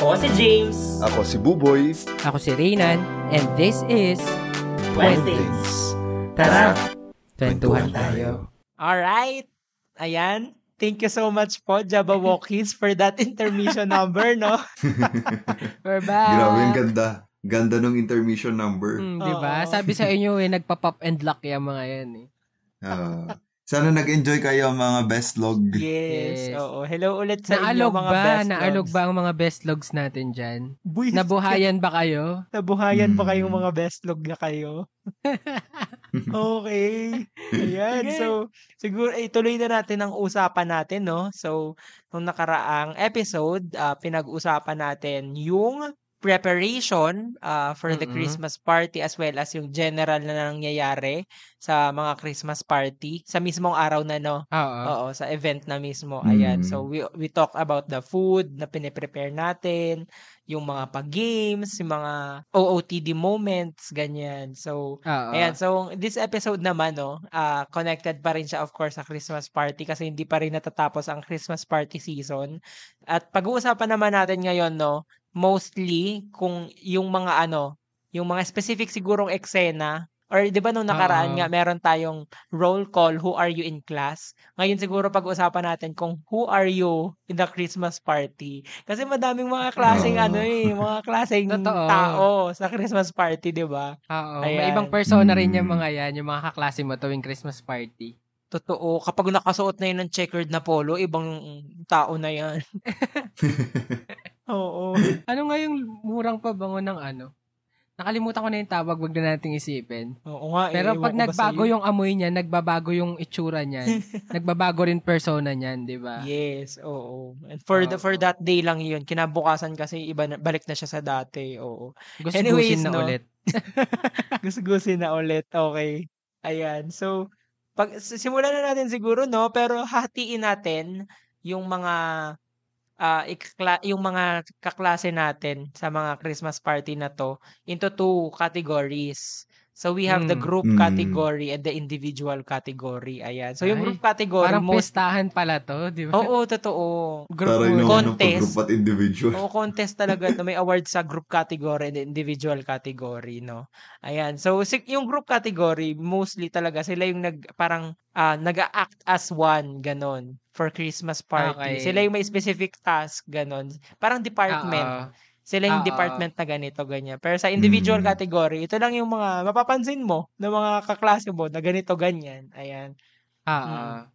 Ako si James. Ako si Buboy. Ako si Reynan, and this is Things. Tara, Kwentuhan tayo. Alright. Ayan. Thank you so much po, Jabawokis, for that intermission number, no? We're back. Grabe, ang ganda. Ganda ng intermission number. Hmm, di ba? Sabi sa inyo eh, nagpa-pop and lock yung mga yan eh. Ah, sana nag-enjoy kayo mga best log. Yes. Yes. Oo. Hello ulit sa Naalog inyo, mga ba? best Naalog logs. ba ang mga best logs natin dyan? Buwis- Nabuhayan ba kayo? Nabuhayan ba Hmm. kayong mga best log na kayo? Okay. Ayan. Sige. So, siguro, eh, tuloy na natin ang usapan natin, no? So, nung nakaraang episode, ah, pinag-usapan natin yung preparation ah, for the Mm-mm. Christmas party as well as yung general na nangyayari sa mga Christmas party sa mismong araw na, no? Oo. Oo, sa event na mismo. Ayan. Mm. So, we, we talk about the food na piniprepare natin, yung mga pag-games, yung mga OOTD moments, ganyan. So, Oo. ayan. So, this episode naman, no, ah, connected pa rin siya, of course, sa Christmas party kasi hindi pa rin natatapos ang Christmas party season. At pag-uusapan naman natin ngayon, no, mostly kung yung mga ano, yung mga specific sigurong eksena or 'di ba nung nakaraan Oo. nga meron tayong roll call who are you in class. Ngayon siguro pag-usapan natin kung who are you in the Christmas party. Kasi madaming mga klaseng Oo. ano eh, mga klaseng Totoo. tao sa Christmas party, 'di ba? Oo. May ibang persona rin yung Mm. mga yan, yung mga kaklase mo tuwing Christmas party. Totoo, kapag nakasuot na yun ng checkered na polo, ibang tao na yan. Oo. Ano nga yung murang pabango ng ano? Nakalimutan ko na yung tawag, wag na nating isipin. Oo nga. eh, Pero pag nagbago yung amoy niya, nagbabago yung itsura niyan. nagbabago rin persona niyan, di ba? Yes, oo. And for the for Oo. that day lang 'yun. Kinabukasan kasi iba na, balik na siya sa dati. Oo. Gusto Anyways, na no? ulit. Gusto-gusin na ulit. Okay. Ayan. So, pag simulan na natin siguro, no? Pero hatiin natin yung mga ah, ikla- yung mga kaklase natin sa mga Christmas party na to into two categories. So we have the Mm. group Mm. category and the individual category. Ayan. So yung Ay, group category Parang most pestahan pala to, di ba? Oo, totoo. Group Taray ng Contest. pag-group at individual. Oo, contest talaga na may award sa group category and individual category, no? Ayan. So, si- yung group category, mostly talaga, sila yung nag, parang, ah, nag-act as one, ganon, for Christmas party. Okay. Sila yung may specific task, ganon. Parang department. Oo. Sila yung Oo. department na ganito, ganyan. Pero sa individual Mm. category, ito lang yung mga mapapansin mo ng mga kaklase mo na ganito, ganyan. Ayan. Oo. Mm.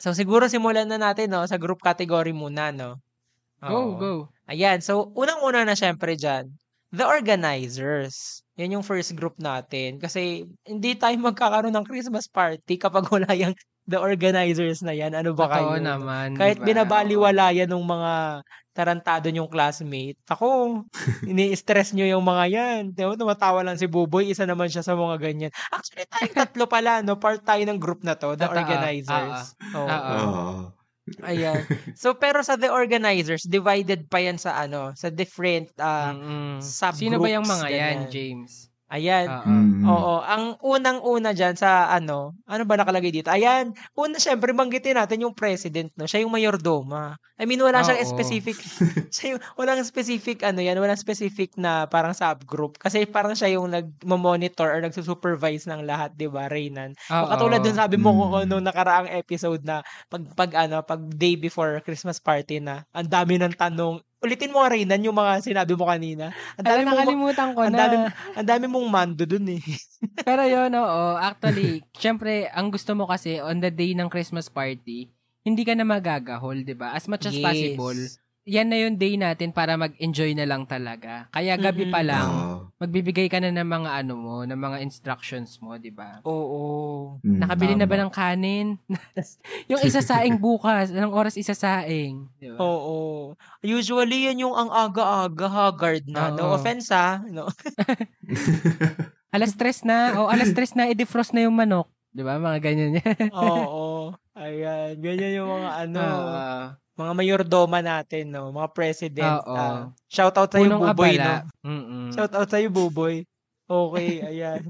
So, siguro simulan na natin, no? Sa group category muna, no? Go, Oo. go. Ayan, so unang-una na syempre dyan, the organizers. Yan yung first group natin. Kasi hindi tayo magkakaroon ng Christmas party kapag wala yung the organizers na yan. Ano ba Totoo kayo? naman, Kahit di ba? binabaliwala yan ng mga tarantado yung classmate. Ako, ini-stress nyo yung mga yan. Di ba, tumatawa lang si Buboy, isa naman siya sa mga ganyan. Actually, tayong tatlo pala, no? Part tayo ng group na to, the Totoo. organizers. Oo. Oo. Ah. Ayan. So pero sa the organizers, divided pa yan sa ano, sa different ah, Mm-mm. subgroups. Sino ba yung mga yan, ganyan. James? Ayan. Oo. Mm. Oo, ang unang-una diyan sa ano, ano ba nakalagay dito? Ayan, una syempre banggitin natin yung president, no. Siya yung mayordoma. I mean, wala siyang Oo. specific siya yung, walang specific ano yan, walang specific na parang subgroup kasi parang siya yung nagmo-monitor or nagsusupervise ng lahat, 'di ba, Reynan? Oo. Katulad dun sabi mo kung Mm. nung nakaraang episode na pag pag ano, pag day before Christmas party na, ang dami ng tanong. Ulitin mo nga Reynan yung mga sinabi mo kanina. Ang dami Alam, nakalimutan ko ang na. dami ang dami mong mando dun eh. Pero yun, oo. Actually, syempre, ang gusto mo kasi on the day ng Christmas party, hindi ka na magagahol, di ba? As much as possible, yan na yung day natin para mag-enjoy na lang talaga. Kaya gabi pa lang, Oo. magbibigay ka na ng mga ano mo, ng mga instructions mo, di ba? Oo. Mm, Nakabili na ba ng kanin? yung isasaing bukas, anong oras isasaing? Di ba? Oo. Usually, yan yung ang aga-aga, haggard na. No Oo. offense, ha? No. Alas tres na, o alas tres na, i-defrost na yung manok. Di ba? Mga ganyan yan. Oo. Ayan. Ganyan yung mga ano, Oo. Mga mayordoma natin, no? Mga president. Oo. Ah, shout out sa'yo, Punong Buboy, no? abala. Mm-mm. Shout out sa'yo, Buboy. Okay, ayan.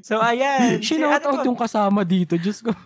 So, ayan. Shinout ano out to? yung kasama dito. Diyos ko.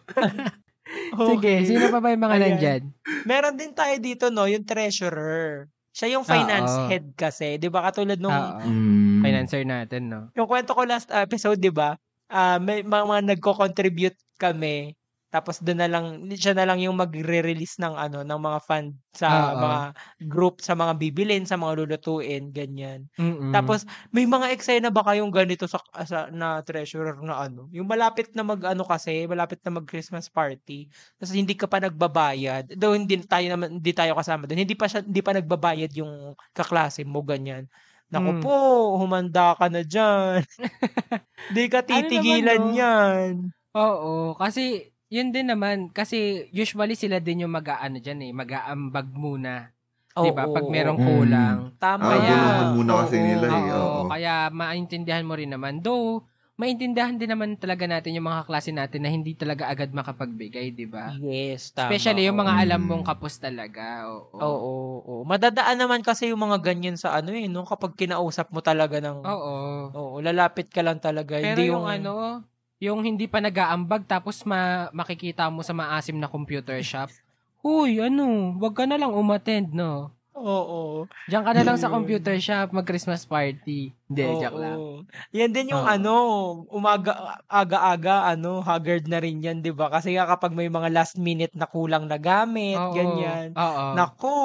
Sige, Okay. sino pa ba yung mga Ayan. nandyan? Meron din tayo dito, no? Yung treasurer. Siya yung finance Oo. head kasi. Di ba katulad nung. Mm. Financer natin, no? yung kwento ko last episode, di ba? Ah, may mga, mga nagko-contribute kami. Tapos doon na lang siya na lang yung magre-release ng ano ng mga fund sa Oo. mga group sa mga bibilin, sa mga lulutuin, ganyan. Mm-mm. Tapos may mga eksena ba kayong ganito sa, sa na treasurer na ano? Yung malapit na mag ano kasi, malapit na mag Christmas party. Tapos hindi ka pa nagbabayad. Though hindi tayo naman hindi tayo kasama doon. Hindi pa siya hindi pa nagbabayad yung kaklase mo ganyan. Naku Mm. po, humanda ka na diyan. Hindi ka titigilan Ano naman, no? yan. Oo, kasi yun din naman kasi usually sila din yung mag-aano diyan eh, mag-aambag muna, 'di ba? Oo, Pag oo, merong oo. kulang. Tama Ah, Kaya- muna kasi Oo. nila eh. Oo, Oo. kaya maintindihan mo rin naman. Though maintindihan din naman talaga natin yung mga klase natin na hindi talaga agad makapagbigay, 'di ba? Yes, tama. Especially yung mga oo. alam Mm. mong kapos talaga. Oo. Oo, oo. Madadaan naman kasi yung mga ganyan sa ano eh, no? Kapag kinausap mo talaga ng Oo. Oo, lalapit ka lang talaga. Pero Hindi yung, ano, yung hindi pa nag-aambag tapos ma- makikita mo sa maasim na computer shop, Huy, ano, wag ka na lang umattend, no? Oo. Diyan ka na lang sa computer shop, mag-Christmas party. Hindi, Oo. joke lang. Yan din yung Oo. ano, umaga, aga-aga, ano, haggard na rin yan, di ba? Kasi nga kapag may mga last minute na kulang na gamit, Oo. ganyan. Oo. Nako,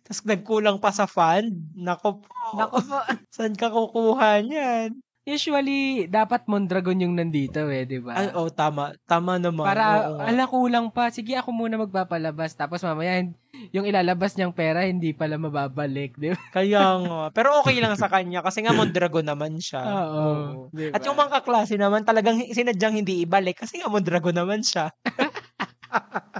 tapos nagkulang pa sa fund. Nako po, Nako po. saan ka kukuha niyan? Usually, dapat Mondragon yung nandito eh, di ba? Ay, oh, tama. Tama naman. Para, Oo ala kulang pa. Sige, ako muna magpapalabas. Tapos mamaya, yung ilalabas niyang pera, hindi pala mababalik. Di ba? Kaya nga. Pero okay lang sa kanya kasi nga Mondragon naman siya. Oo. Di At ba? yung mga kaklase naman talagang sinadyang hindi ibalik kasi nga Mondragon naman siya.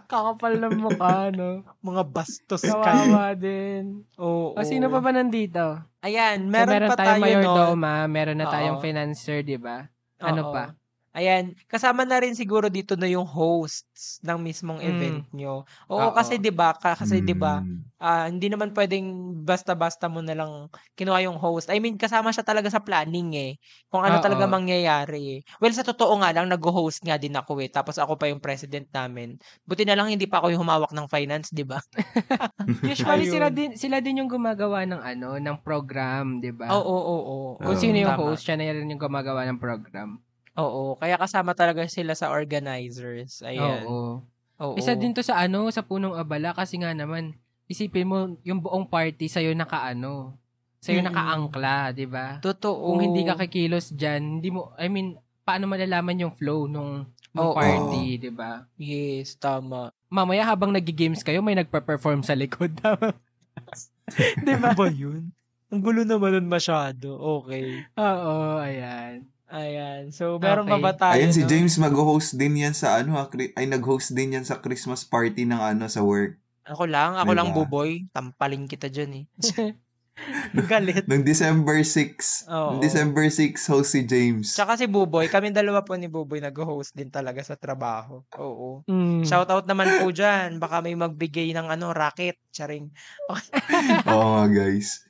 Kakapal ng mukha, no? Mga bastos ka. Kawawa din. Oo. O, sino pa ba nandito? Ayan, So, meron, pa tayo, no? mayordoma, meron na tayong Oo. financer, di ba? Ano Oo. pa? Ayan, kasama na rin siguro dito na yung hosts ng mismong Mm. event nyo. Oo, Oo. kasi 'di ba, ka- kasi 'di ba, Mm. ah, hindi naman pwedeng basta-basta mo na lang kinuha yung host. I mean, kasama siya talaga sa planning eh. Kung ano Oo. talaga mangyayari eh. Well, sa totoo nga lang, nag-host nga din ako eh. Tapos ako pa yung president namin. Buti na lang hindi pa ako yung humawak ng finance, 'di ba? Usually, Ayun. sila din, sila din yung gumagawa ng ano, ng program, di ba? Oo, oo, oo. Kung sino yung tama. host, siya na rin yung gumagawa ng program. Oo, kaya kasama talaga sila sa organizers. Ayan. Oo. Oo. Isa din to sa ano, sa punong abala kasi nga naman, isipin mo, yung buong party sa'yo nakaano, sa'yo Mm-mm. nakaangkla, di ba? Totoo. Kung hindi ka kikilos dyan, hindi mo, I mean, paano malalaman yung flow nung, nung Oo. party, di ba? Yes, tama. Mamaya habang nag-games kayo, may nagpa-perform sa likod. di ba? Ano ba yun? Ang gulo naman nun masyado. Okay. Oo, ayan. Ayan. So, meron pa Okay. ba tayo? Ayan si no? James mag-host din yan sa ano, ah, ay nag-host din yan sa Christmas party ng ano sa work. Ako lang. Ako Diba? lang, buboy. Tampaling kita dyan eh. Galit. Noong December 6. Oo. Noong December 6 host si James. Tsaka si Buboy, kami dalawa po ni Buboy nag-host din talaga sa trabaho. Oo. Mm. Shoutout naman po dyan. Baka may magbigay ng ano, racket. Charing. Oo nga guys.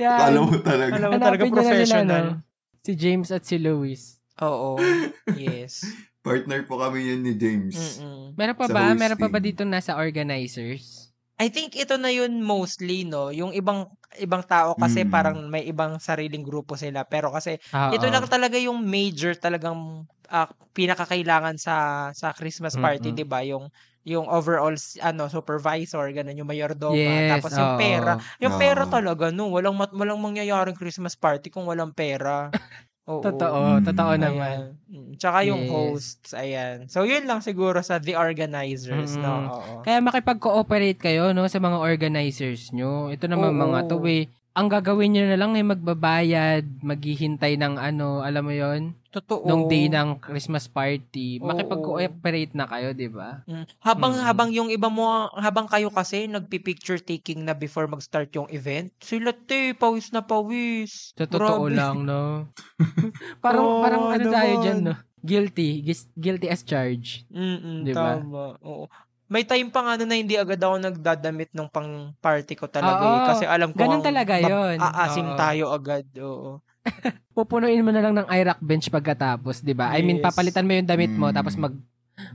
Yan. Kala mo talaga. Alam mo talaga Hanapin niyo na professional. no? Si James at si Louis. Oo. Yes. Partner po kami yun ni James. Mm-mm. Meron pa Sa ba? Meron pa ba dito nasa organizers? I think ito na yun mostly, no? Yung ibang ibang tao kasi Mm. parang may ibang sariling grupo sila. Pero kasi Oo. ito lang talaga yung major talagang ah, pinakakailangan sa sa Christmas party. 'di ba? Yung yung overall ano supervisor, ganun yung mayordoma, Yes, tapos yung pera. Yung Oo. pera talaga no, walang mat- walang mangyayaring Christmas party kung walang pera. Oo. Totoo, Mm. totoo Ayan. naman. Mm, Tsaka yung Yes. hosts, ayan. So, yun lang siguro sa the organizers, no? Mm-mm. Oo. Kaya makipag-cooperate kayo no sa mga organizers nyo. Ito naman Oo. mga to eh. Ang gagawin nyo na lang ay magbabayad, maghihintay ng ano, alam mo yon Totoo. nung day ng Christmas party. Oo. Makipag-cooperate na kayo, di ba? Mm. Habang Mm. habang yung iba mo habang kayo kasi nagpi-picture taking na before mag-start yung event. Sila te, pawis na pawis. Sa totoo Grabe. lang, no? parang, Oo parang ano tayo naman. dyan, no? Guilty. Guilty as charged. Mm, Di ba? tama. Oo. May time pa nga ano na hindi agad ako nagdadamit nung pang party ko talaga Oo, eh. Kasi alam ko ganun ang talaga yun. Aasim Oo. tayo agad. Oo. Pupunuin mo na lang ng IRAC bench pagkatapos, di ba? I mean, Yes. papalitan mo yung damit mo, Mm. tapos mag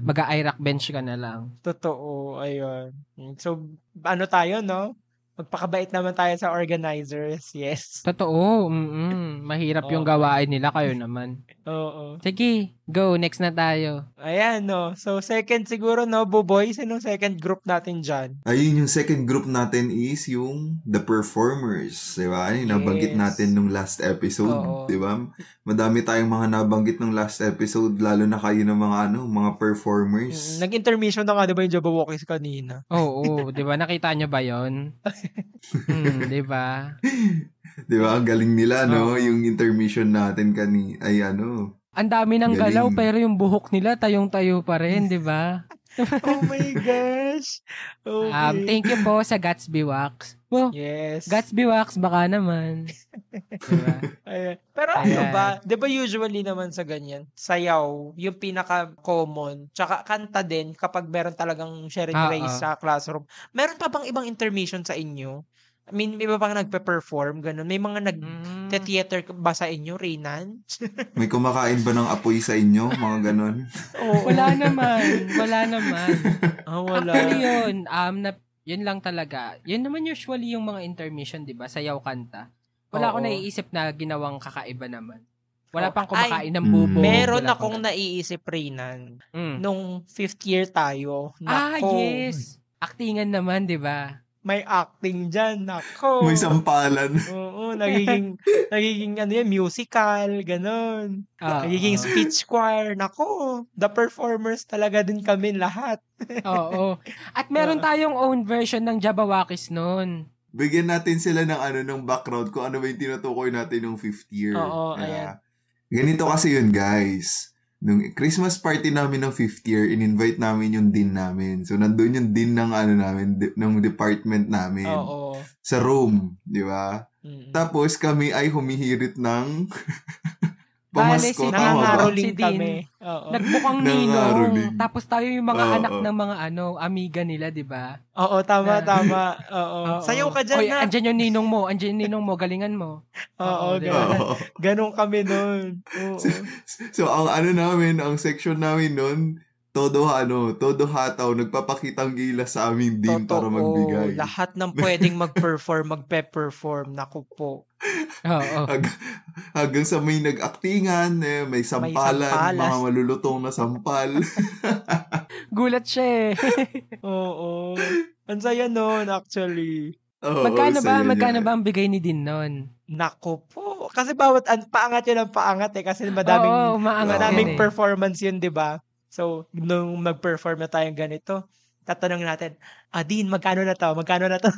mag-IRAC bench ka na lang. Totoo. Ayun. So, ano tayo, no? Magpakabait naman tayo sa organizers. Yes. Totoo, mm Mahirap yung gawain nila, kayo naman. Oo. Sige, go, next na tayo. Ayan, no. So, second siguro, no, Buboy? Sinong second group natin dyan? Ayun, yung second group natin is yung The Performers, di ba? Yung nabanggit Yes. natin nung last episode, Oo. di ba? Madami tayong mga nabanggit nung last episode, lalo na kayo ng mga ano, mga performers. Mm, Nag-intermission na nga, di ba, yung Jabberwockies kanina? Oo, 'di ba? Nakita nyo ba 'yon? Hmm, 'di ba? Di ba? Ang galing nila, no? Oo. Yung intermission natin kani, ay ano. Ang dami ng Galing. galaw pero yung buhok nila tayong-tayo pa rin, 'di ba? Oh my gosh. Okay. Um, thank you po sa Gatsby Wax. Well, Yes. Gatsby Wax baka naman. 'Di ba? Ayan. Pero ano Ayan. ba, 'di ba usually naman sa ganyan, sayaw, yung pinaka common, tsaka kanta din kapag meron talagang sharing Oo. race sa classroom. Meron pa bang ibang intermission sa inyo? I mean, may iba bang nagpe-perform ganun? May mga nag Mm. theater ba sa inyo, Reynan? May kumakain ba ng apoy sa inyo? Mga ganon. Oo. Wala naman, wala naman. Ah, wala. Actually yun, um, na, yun lang talaga. Yun naman usually yung mga intermission, di ba? Sayaw kanta. Wala Oo. naiisip na ginawang kakaiba naman. Wala Oh, pang kumakain ng Mm. bubo. Meron wala akong pang- naiisip, Reynan. Mm. Nung fifth year tayo. Ah, Nako, yes. Aktingan naman, di ba? May acting dyan. Nako. May sampalan. Oo, nagiging, nagiging ano yan, musical, ganun. Oo. Nagiging speech choir. Nako, the performers talaga din kami lahat. Oo. At meron tayong own version ng Jabawakis noon. Bigyan natin sila ng ano ng background kung ano ba yung tinutukoy natin nung fifth year. Oo, Kaya, Ganito kasi yun, guys. Nung Christmas party namin ng fifth year, in-invite namin yung dean namin. So, nandun yung dean ng ano namin, de- ng department namin. Oo. Sa room, di ba? Mm. Tapos kami ay humihirit ng Bale, pamasko. si tama ba? Dean Nangangaroling Si kami. Oo. Nagbukang Nangaroling. ninong. Tapos tayo yung mga Oo, anak ng mga ano, amiga nila, di ba? Oo, tama, Na- tama. Oo. Oo. Sayaw ka dyan Oy, na. andyan yung ninong mo. Andyan yung ninong mo. Galingan mo. Oo, Oo, di ba? ganun. Oo. Ganun kami nun. Oo. So, ang ano namin, ang section namin nun, todo ano, todo hataw, nagpapakitang gilas sa aming dean para Totoo. magbigay. Lahat ng pwedeng mag-perform, magpe-perform. Naku po. Oo. Hag- hanggang sa may nag-aktingan, eh, may sampalan, sampalas. mga malulutong na sampal. Gulat siya eh. Oo. Ang saya nun, actually. Oo, magkano ba? Magkano ba ang bigay ni Din noon? Naku po. Kasi bawat, an, paangat yun ang paangat eh. Kasi madaming, Oo, umaangat madaming eh. performance yun, di ba? So, nung mag-perform na tayong ganito, tatanungin natin, ah, Dean, magkano na to? Magkano na to?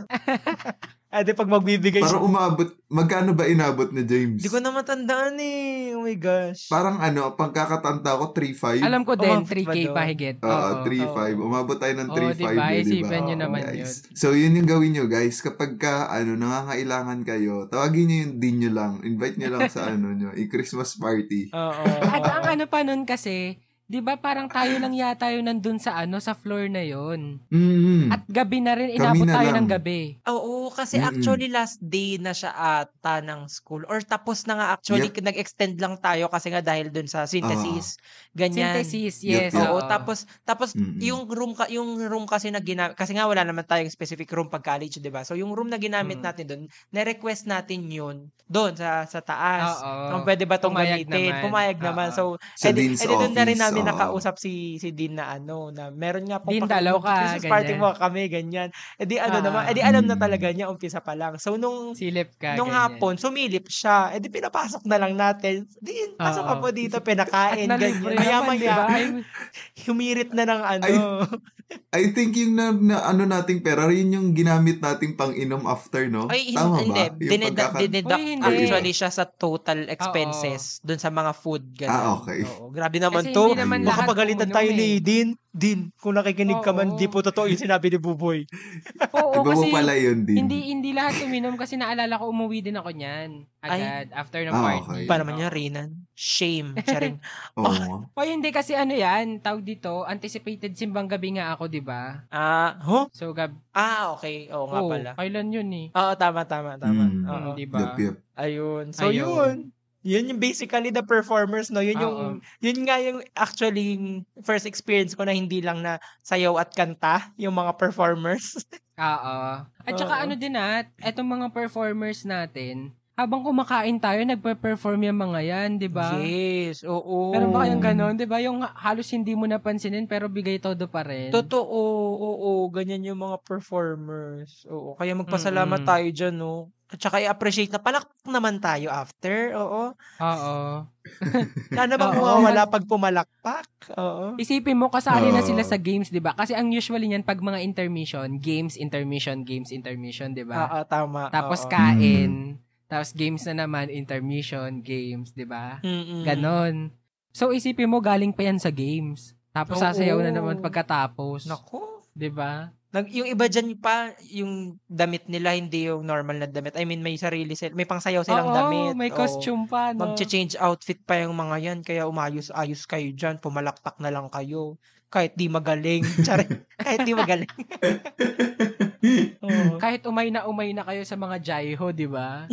ah, di pag magbibigay Parang siya. umabot, magkano ba inabot na James? Di ko na matandaan eh. Oh my gosh. Parang ano, pagkakatanda ko, 3-5. Alam ko din, Umabot ba 3K doon? pa higit. Oo, Oo. 3-5. Umabot tayo ng Oo, 3-5. diba? eh, diba? Isipin nyo Oo, naman guys. yun. So, yun yung gawin nyo, guys. Kapag ka, ano, nangangailangan kayo, tawagin nyo yung din nyo lang. Invite nyo lang sa, ano nyo, i-Christmas party. Oo. At ang ano pa nun kasi, 'di ba parang tayo lang yata yung nandun sa ano sa floor na yon. Mm-hmm. At gabi na rin inabot na tayo lang. ng gabi. Oo, kasi Mm-mm. actually last day na siya ata ng school. Or tapos na nga actually, nag-extend lang tayo kasi nga dahil dun sa synthesis. Ganyan. Synthesis, yes. yup. Oo, oo. tapos tapos Mm-mm. yung room ka yung room kasi na gina, kasi nga wala naman tayong specific room pag college, 'di ba? So yung room na ginamit Mm. natin doon, na-request natin yun doon sa sa taas. Oo. Kung pwede ba tong Pumayag gamitin? naman. Pumayag naman. So, edi, edi doon na rin namin namin nakausap si si Dean na ano, na meron nga po Dean, dalaw ka, Christmas party ganyan. mo kami, ganyan. Eh di ano Ah. naman, eh di alam na Mm. talaga niya, umpisa pa lang. So nung Silip ka, nung ganyan. hapon, sumilip siya. Eh di pinapasok na lang natin. Dean, pasok ka po dito, pinakain, ganyan. Maya-maya, Ay, humirit na ng ano. I think yung na, na ano nating pera, yun yung ginamit nating pang-inom after, no? Ay, Tama hindi. ba? Yung Dineda- pagkaka- dineduct Uy, hindi. actually siya sa total expenses dun sa mga food. Ganun. Ah, okay. Oo, grabe naman Kasi to. hindi naman Baka lahat uminom tayo eh. ni Din. Din, kung nakikinig ka man, Oo. di po totoo yung sinabi ni Buboy. Oo, Iba mo kasi pala yun din. hindi hindi lahat uminom kasi naalala ko umuwi din ako niyan agad after ng Ah, party. okay. Pa naman niya, Rinan. Shame. Charing. Oo. nga. O hindi kasi ano yan, tawag dito, anticipated simbang gabi nga ako, 'di ba? Ah, huh? So gab Ah, okay. Oo nga Oo, pala. kailan yun eh? Oo, tama, tama, tama. Mm. Oo. 'di ba? Ayun. So, Ayun. yun. Yun yung basically the performers, no? Yun yung, Oo. yun nga yung actually yung first experience ko na hindi lang na sayaw at kanta, yung mga performers. Oo. At saka ano din at, etong mga performers natin, habang kumakain tayo, nagpe-perform yung mga yan, 'di ba? Yes, oo. Meron ba kayong ganon, 'di ba? Yung halos hindi mo napansinin pero bigay todo pa rin. Totoo, oo, ganyan yung mga performers. Oo, kaya magpasalamat Mm-mm. tayo dyan, no? At saka i-appreciate na palakpak naman tayo after, oo. Oo. Sana bang Oo. mawawala pag pumalakpak? Oo. Isipin mo, kasali na sila sa games, di ba? Kasi ang usually niyan, pag mga intermission, games, intermission, games, intermission, di ba? Oo, tama. Tapos oo. kain, tapos games na naman, intermission, games, di ba? Ganon. So, isipin mo, galing pa yan sa games. Tapos Oo. sasayaw na naman pagkatapos. Naku. Di ba? Nag, yung iba dyan pa, yung damit nila, hindi yung normal na damit. I mean, may sarili sila, may pangsayaw silang Oo, damit. may Oo. costume pa, no? Mag-change outfit pa yung mga yan, kaya umayos-ayos kayo dyan, pumalakpak na lang kayo. Kahit di magaling. Tsara, kahit di magaling. Oo. Kahit umay na umay na kayo sa mga jaiho, di ba?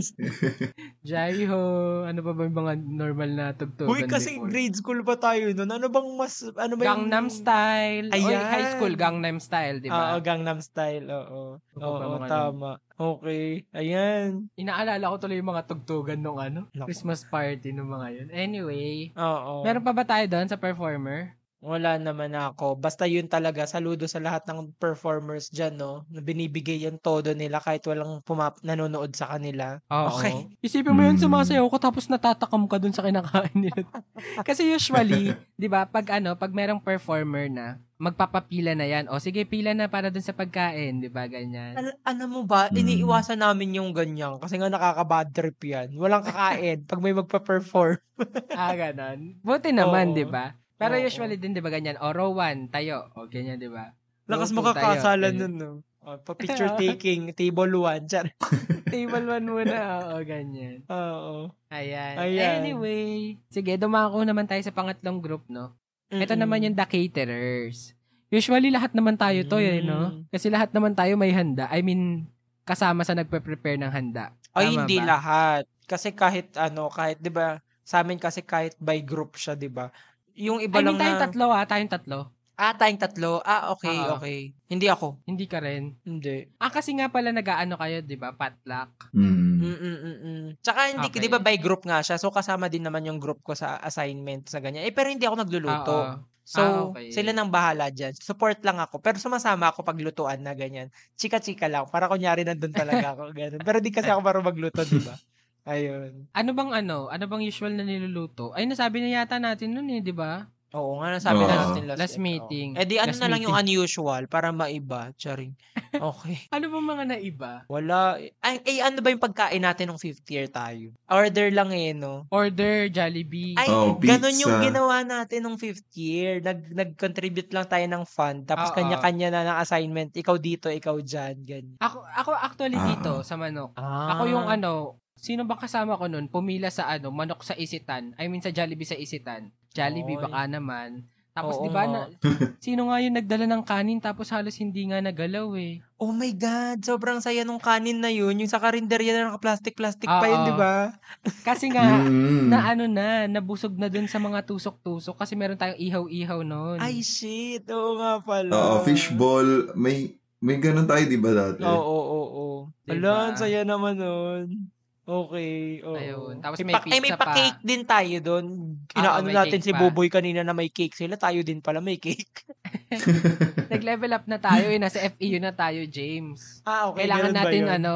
jaiho, ano pa ba yung mga normal na tugtugan Uy, kasi before? grade school pa tayo nun. Ano bang mas, ano ba yung... Gangnam Style. Oy, Ayan. high school, Gangnam Style, di Oo, ba? Gangnam Style, oo. Ano ba Oo, mga tama. Okay, ayan. Inaalala ko tuloy yung mga tugtugan nung ano, Naku. Christmas party nung mga yun. Anyway, Oo. meron pa ba tayo doon sa performer? Wala naman ako. Basta yun talaga, saludo sa lahat ng performers dyan, no? Na binibigay yung todo nila kahit walang pumap nanonood sa kanila. Oo. Okay. Isipin mo yun, Mm. sumasayaw ko tapos natatakam ka dun sa kinakain nila. Kasi usually, di ba, pag ano, pag merong performer na, magpapapila na yan. O sige, pila na para dun sa pagkain, di ba, ganyan. Al- ano mo ba, Mm. iniiwasan namin yung ganyan kasi nga nakaka-bad trip yan. Walang kakain pag may magpa-perform. ah, ganon. Buti naman, di ba? Pero Oo. usually din, di ba, ganyan. O, row 1, tayo. O, ganyan, di ba? Lakas makakasalan tayo. nun, no? Oh, pa-picture taking, table 1. Char. Table 1 muna. Oo, ganyan. Oo. Ayan. Ayan. Anyway, sige, dumako naman tayo sa pangatlong group, no? Ito Mm-mm. naman yung the caterers. Usually, lahat naman tayo to, eh, no? Mm. Kasi lahat naman tayo may handa. I mean, kasama sa nagpe-prepare ng handa. Ay, hindi ba? lahat. Kasi kahit ano, kahit 'di ba, sa amin kasi kahit by group siya, 'di ba? Yung iba I mean, lang tayong na tatlo, ah. Tayong tatlo. Ah, tayong tatlo. Ah, okay, Oo. okay. Hindi ako. Hindi ka rin. Hindi. Ah, kasi nga pala nag-aano kayo, di ba? Potluck. Mm. Mm-mm-mm. Tsaka hindi, Okay. 'di ba by group nga siya. So kasama din naman yung group ko sa assignment sa ganyan. Eh pero hindi ako nagluluto. Oo. So, Ah, okay. sila nang bahala dyan. Support lang ako. Pero sumasama ako pag lutuan na ganyan. Chika-chika lang. Para kunyari nandun talaga ako. Ganun. Pero di kasi ako marunong magluto, di ba? Ayun. Ano bang ano? Ano bang usual na niluluto? Ay, nasabi na yata natin nun eh, di ba? Oo nga, nasabi na Oo. natin last, Last meeting. Eh di ano Last na lang yung meeting. unusual para maiba. Charing. Okay. Ano bang mga naiba? Wala. Ay, eh, ano ba yung pagkain natin nung fifth year tayo? Order lang eh, no? Order, Jollibee. Ay, Oh, ganun yung ginawa natin nung fifth year. Nag, nag-contribute lang tayo ng fund. Tapos Oo. kanya-kanya na ng assignment. Ikaw dito, ikaw dyan. Ganyan. Ako, ako actually Ah. dito sa manok. Ah. Ako yung ano, sino ba kasama ko nun? Pumila sa ano, manok sa isitan. I mean sa Jollibee sa isitan. Jollibee Oy. baka naman. Tapos di ba na, sino nga yung nagdala ng kanin tapos halos hindi nga nagalaw eh. Oh my God, sobrang saya nung kanin na yun. Yung sa karinderya na naka-plastic-plastic pa yun, di ba? Kasi nga Mm. na ano na, nabusog na dun sa mga tusok-tusok kasi meron tayong ihaw-ihaw noon. Ay, shit. Oo nga pala. Oo, fishball. May, may ganun tayo, di ba dati? Oo, oo, oo. Diba? Ala, ang saya naman nun. Okay. Oo. Ayun. Tapos may, may pa- ay, may pizza pa. pa-cake din tayo doon. Oo, Inaano may natin si pa. Buboy kanina na may cake sila. Tayo din pala may cake. Nag-level up na tayo eh. Nasa FEU na tayo, James. ah, okay. kailangan ganun ba natin ano,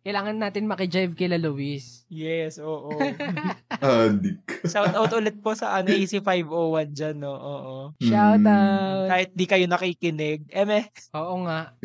kailangan natin makijive kila Luis. Yes, oo. Adik. Shout out ulit po sa ano, AC501 dyan, no? Oo. Shout Mm. out. Kahit di kayo nakikinig. Eme. Oo nga.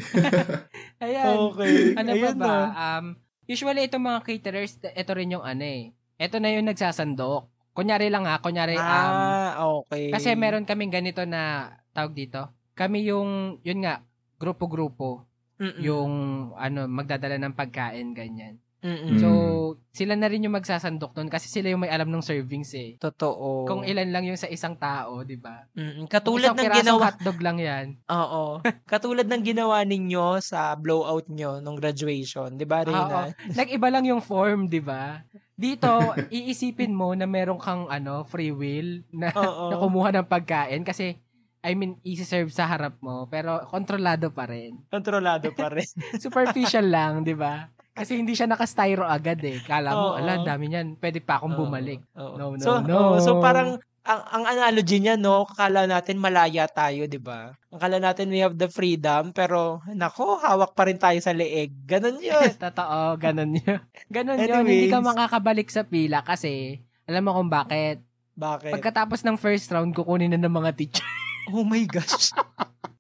Ayan. Okay. Ano Ayun pa ba? na. Um, usually itong mga caterers, ito rin yung ano eh. Ito na yung nagsasandok. Kunyari lang ha, kunyari um, Ah, okay. kasi meron kaming ganito na tawag dito. Kami yung yun nga grupo-grupo Mm-mm. yung ano magdadala ng pagkain ganyan. Mm-mm. So, Mm. sila na rin yung magsasandok doon kasi sila yung may alam ng servings eh. Totoo. Kung ilan lang yung sa isang tao, di ba? Mm-mm. Katulad Isang ng ginawa hotdog lang yan. Oo. Katulad ng ginawa ninyo sa blowout nyo nung graduation, 'di ba, Reyna? Nag-iba lang yung form, di ba? Dito, iisipin mo na meron kang ano, free will na, na kumuha ng pagkain kasi I mean, isi-serve sa harap mo, pero kontrolado pa rin. Kontrolado pa rin. Superficial lang, di ba? Kasi hindi siya naka-styro agad eh. Kala mo, Oo. ala, dami niyan. Pwede pa akong Oo. bumalik. Oo. No, no, so, no. oo, so parang ang, ang analogy niya, no, kala natin malaya tayo, di ba? Akala natin we have the freedom, pero nako, hawak pa rin tayo sa leeg. Ganon yun. Totoo, ganun yun. Ganun yun. Hindi ka makakabalik sa pila kasi, alam mo kung bakit. Bakit? Pagkatapos ng first round, kukunin na ng mga teacher. oh my gosh.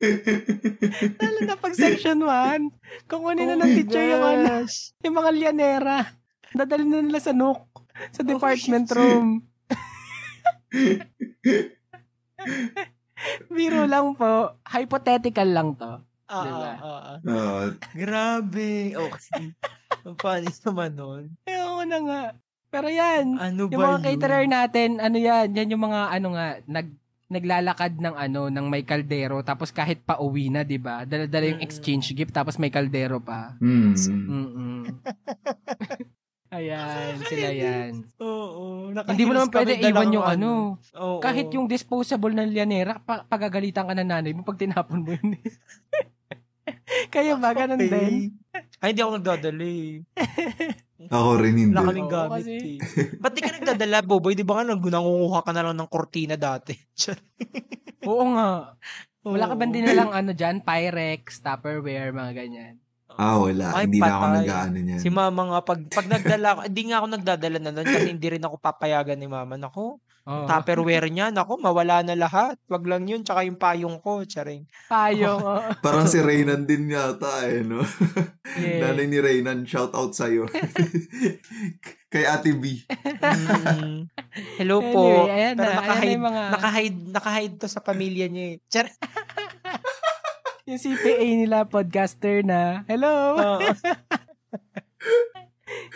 Lalo na pag section 1, kukunin na Oh ng teacher yung, ano, gosh. yung mga lianera. Dadalhin na nila sa nook, sa Oh, department shit. room. Biro lang po. Hypothetical lang to. Ah, Diba? ah, ah, ah. Ah, Grabe. Okay. Ang panis naman nun. Ewan ko na nga. Pero yan, Ano yung ba mga caterer natin, ano yan, yan yung mga ano nga, nag naglalakad ng ano, ng may kaldero, tapos kahit pa uwi na, di ba? Dala-dala yung exchange gift, tapos may kaldero pa. mm. Ayan, sila yan. Oo. Hindi mo naman pwede iwan yung ano. Oo. Kahit yung disposable ng lianera, pa- pagagalitan ka ng nanay mo pag tinapon mo yun. Kaya ba, ganun Okay. din? Ay, hindi ako nagdadala eh. Ako rin hindi. Wala kaming gamit kasi- eh. Ba't di ka nagdadala, Boboy? Di ba nga nang- nangunguha ka na lang ng kortina dati? Oo nga. Wala ka ba din nalang ano dyan? Pyrex, Tupperware, mga ganyan. Ah, wala. Ay, hindi na ako patay. nag-ano niyan. Si mama nga, pag, pag nagdala ako, hindi nga ako nagdadala na nun kasi hindi rin ako papayagan ni mama. Nako, Oo. tupperware niya, nako, mawala na lahat. Wag lang yun, tsaka yung payong ko, charing. Payong. oo. Parang si Reynan din yata eh, no? Yeah. Nanay ni Reynan, shout out sa'yo. Kay Ate B. Mm. Hello po. Anyway, ayan Pero na. Ayan na nakahide, mga, nakahide, nakahide to sa pamilya niya eh. Char- yung CPA nila, podcaster na. Hello! Oo.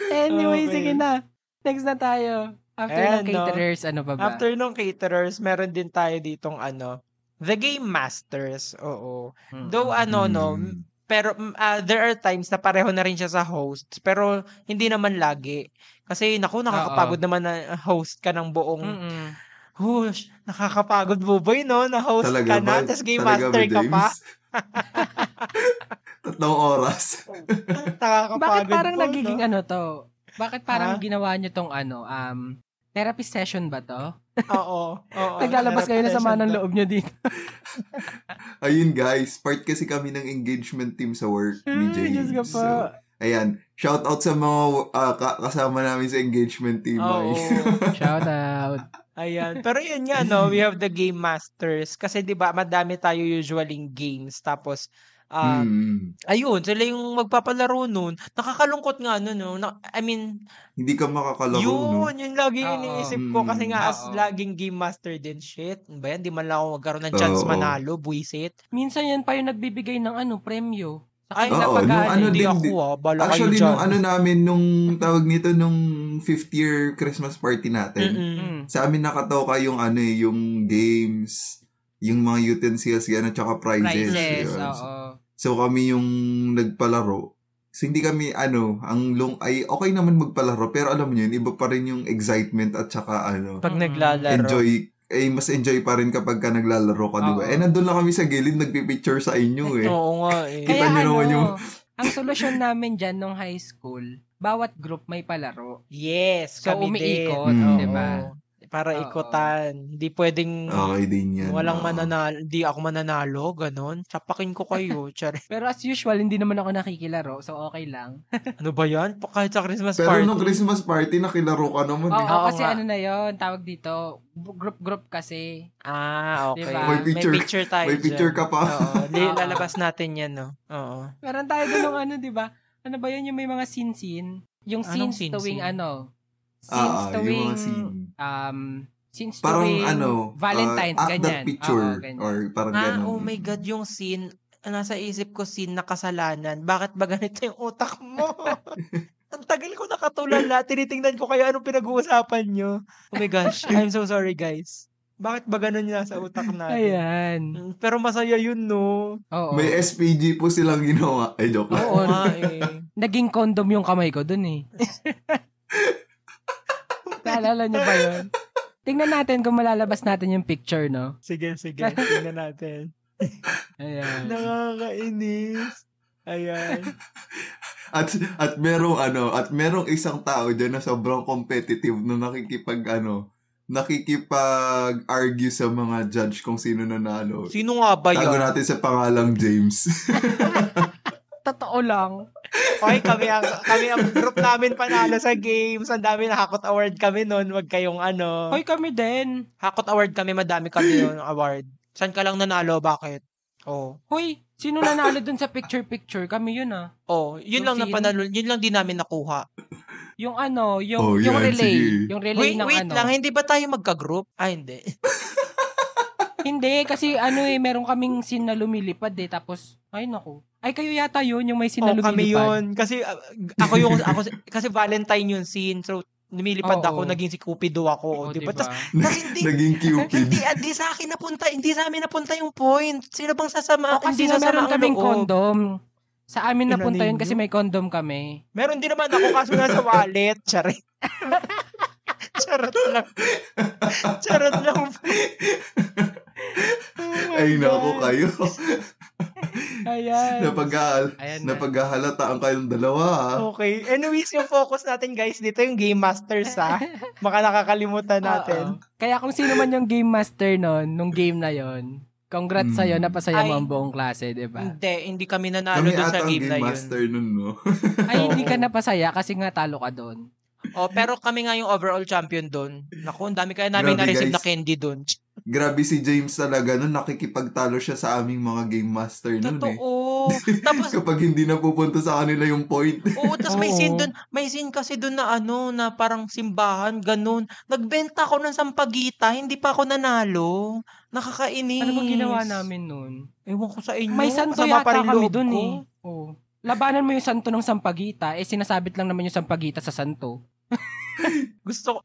anyway, Okay. sige na. Next na tayo. After Ayan, ng no? caterers, ano ba ba? After nung caterers, meron din tayo ditong ano, The Game Masters. Oo. Mm. Though ano, no, Mm. pero mm, ah, there are times na pareho na rin siya sa hosts, pero hindi naman lagi. Kasi naku, nakakapagod naman na host ka ng buong, Mm-mm. hush, nakakapagod boy, no? Na host Talaga ka na, ba? tapos game Talaga master ka pa. Tatlong oras. Nakakapagod Bakit parang po, nagiging no? ano to? Bakit parang Ha? ginawa nyo tong ano, um, therapy session ba to? Oo. oo Naglalabas kayo na sama ng loob nyo dito. Ayun guys, part kasi kami ng engagement team sa work ni Ay, James. Po. So, ayan, shout out sa mga ka- kasama namin sa engagement team. Oo. ay. Shout out. Ayan. Pero yun nga, no, we have the game masters. Kasi di ba madami tayo usually games. Tapos, um, Mm. ayun, sila yung magpapalaro nun. Nakakalungkot nga, no, no. Na, I mean, Hindi ka makakalaro, no? yun, yun lagi Oo. iniisip ko. Kasi nga, as Oo. laging game master din, shit. Ano ba yan? Di man lang ako magkaroon ng chance Oo. manalo, buisit. Minsan yan pa yung nagbibigay ng ano, premyo. Sa Ay, Oo, nung ano, hindi din- ako, ah. Bala Actually, kayo nung ano namin, nung tawag nito, nung fifth year Christmas party natin, Mm-mm. Mm. sa amin nakatoka yung ano eh, yung games, yung mga utensils, gano'n, tsaka prizes. Prizes, yun. oo. So kami yung nagpalaro. So hindi kami ano, ang long ay okay naman magpalaro pero alam niyo yun, iba pa rin yung excitement at saka ano, Pag naglalaro. enjoy eh mas enjoy pa rin kapag ka naglalaro ka, di ba? Eh nandun lang kami sa gilid nagpi-picture sa inyo eh. Oo nga eh. Kita Kaya niyo ano, naman yung- ang solusyon namin dyan nung high school, bawat group may palaro. Yes, So, kami umiikot, din. Mm. di ba? Para Oo. ikutan. Hindi pwedeng Okay din yan. walang oo. mananalo, hindi ako mananalo, ganon. Tsapakin ko kayo. Tsare. Pero as usual, hindi naman ako nakikilaro, so okay lang. ano ba yan? Pa- Kahit sa Christmas Pero party. nung Christmas party, nakilaro ka naman. Oo, eh. Oo kasi nga. ano na yon tawag dito, group-group kasi. Ah, okay. Diba? May picture- tayo May picture dyan. ka pa. Oo. Lalabas natin yan, no? Oo. Meron tayo ng ano, di ba? Ano ba yun yung may mga scene-scene? Yung Anong scenes tuwing ano? Scenes ah, yung tuwing, mga scene. Um, scenes Parang tuwing ano, Valentine's, uh, act ganyan. picture. Oo, ganyan. or parang Ah, ganun. oh my God, yung scene, nasa isip ko scene na kasalanan. Bakit ba ganito yung utak mo? Ang tagal ko nakatulala. Tinitingnan ko kayo anong pinag-uusapan nyo. Oh my gosh, I'm so sorry guys. Bakit ba ganun yung nasa utak natin? Ayan. Mm, Pero masaya yun, no? Oo. May SPG po silang ginawa. Ay, joke lang. Oo nga eh. Naging condom yung kamay ko dun eh. Naalala niyo ba yun? Tingnan natin kung malalabas natin yung picture, no? Sige, sige. Tingnan natin. Ayan. Nakakainis. Ayan. At at merong ano, at merong isang tao diyan na sobrang competitive na nakikipag ano, nakikipag-argue sa mga judge kung sino nanalo. Sino nga ba Tago yun? natin sa pangalang James. Totoo lang. Okay, kami ang, kami ang group namin panalo sa games. Ang dami na Hakot Award kami noon. Wag kayong ano. Hoy, kami din. Hakot Award kami, madami kami yung award. Saan ka lang nanalo? Bakit? Oh. Hoy, sino nanalo dun sa picture-picture? Kami yun ah. Oh, yun Yung lang na scene? panalo. Yun lang din namin nakuha. Yung ano, yung, Oh, yung yan, relay. sige. Yung relay Wait, ng wait ano. lang. Hindi ba tayo magka-group? Ah, hindi. Hindi, kasi ano eh, meron kaming scene na lumilipad eh. Tapos, ay nako. Ay, kayo yata yun, yung may na Oh, kami yun. Kasi uh, ako yung, ako, kasi Valentine yung scene. So, lumilipad Oo. ako, naging si Cupido ako. Oh, di ba? diba? Tas, tas hindi, Naging Cupid. hindi, ah, di sa akin napunta, hindi sa amin napunta yung point. Sino bang sasama? O, kasi hindi sasama meron ang kaming loob. condom. Sa amin napunta yun kasi may condom kami. Meron din naman ako kaso nasa wallet. Charit. Charot lang. Charot lang. Ay, nako kayo. Ayan. Napag Ayan na. napaghahalataan kayong dalawa. ah. Okay. Anyways, yung focus natin guys, dito yung Game Masters ha. Baka nakakalimutan natin. Oo. Kaya kung sino man yung game master nun, nung game na yon, congrats Hmm. sa'yo, napasaya mo ang buong klase, di ba? Hindi, hindi kami nanalo Kami dun sa ang game na game yun. master nun, no? Ay, hindi ka napasaya kasi nga talo ka doon. Oh, pero kami nga yung overall champion doon. Naku, ang dami kaya namin Grabe, na-receive na candy doon. Grabe si James talaga nun, nakikipagtalo siya sa aming mga game master nun eh. Totoo. Tapos, Kapag hindi napupunta sa kanila yung point. oo, tapos may scene doon, may scene kasi doon na ano, na parang simbahan, ganun. Nagbenta ako ng sampagita, hindi pa ako nanalo. Nakakainis. Ano bang ginawa namin nun? Ewan ko sa inyo. May santo masama yata kami loob doon ko. eh. Oo. Labanan mo yung santo ng sampagita, eh sinasabit lang naman yung sampagita sa santo. Gusto ko,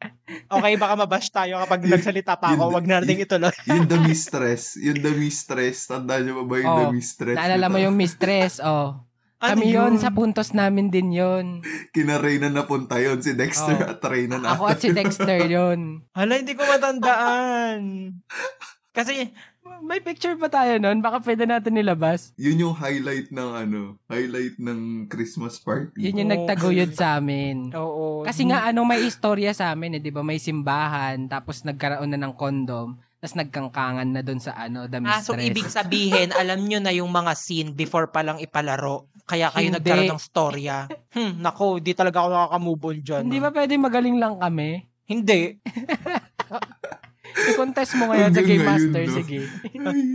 okay, baka mabash tayo kapag nagsalita pa ako, Yun- wag na natin ituloy. yung the mistress. Yung the mistress. Tandaan niyo ba ba yung Oh, the mistress? Naalala mo yung mistress, oh. Ano Kami yon sa puntos namin din yon. Kina Reyna napunta yun. Si Dexter Oh. at Reyna na. Ako at si Dexter yon. Hala, hindi ko matandaan. Kasi, May picture pa tayo nun, baka pwede natin nilabas. Yun yung highlight ng ano, highlight ng Christmas party. Yun yung Oo. nagtaguyod sa amin. oo. Kasi nga ano may istorya sa amin eh, 'di ba? May simbahan, tapos nagkaroon na ng condom, tapos nagkangkangan na doon sa ano, the Ah, mistress. so ibig sabihin, alam nyo na yung mga scene before pa lang ipalaro. Kaya kayo Hindi. nagkaroon ng storya. Hmm, nako, di talaga ako nakaka-move on dyan. Hindi ah. ba pwede magaling lang kami? Hindi. I-contest mo ngayon sa Game Master, no? sige.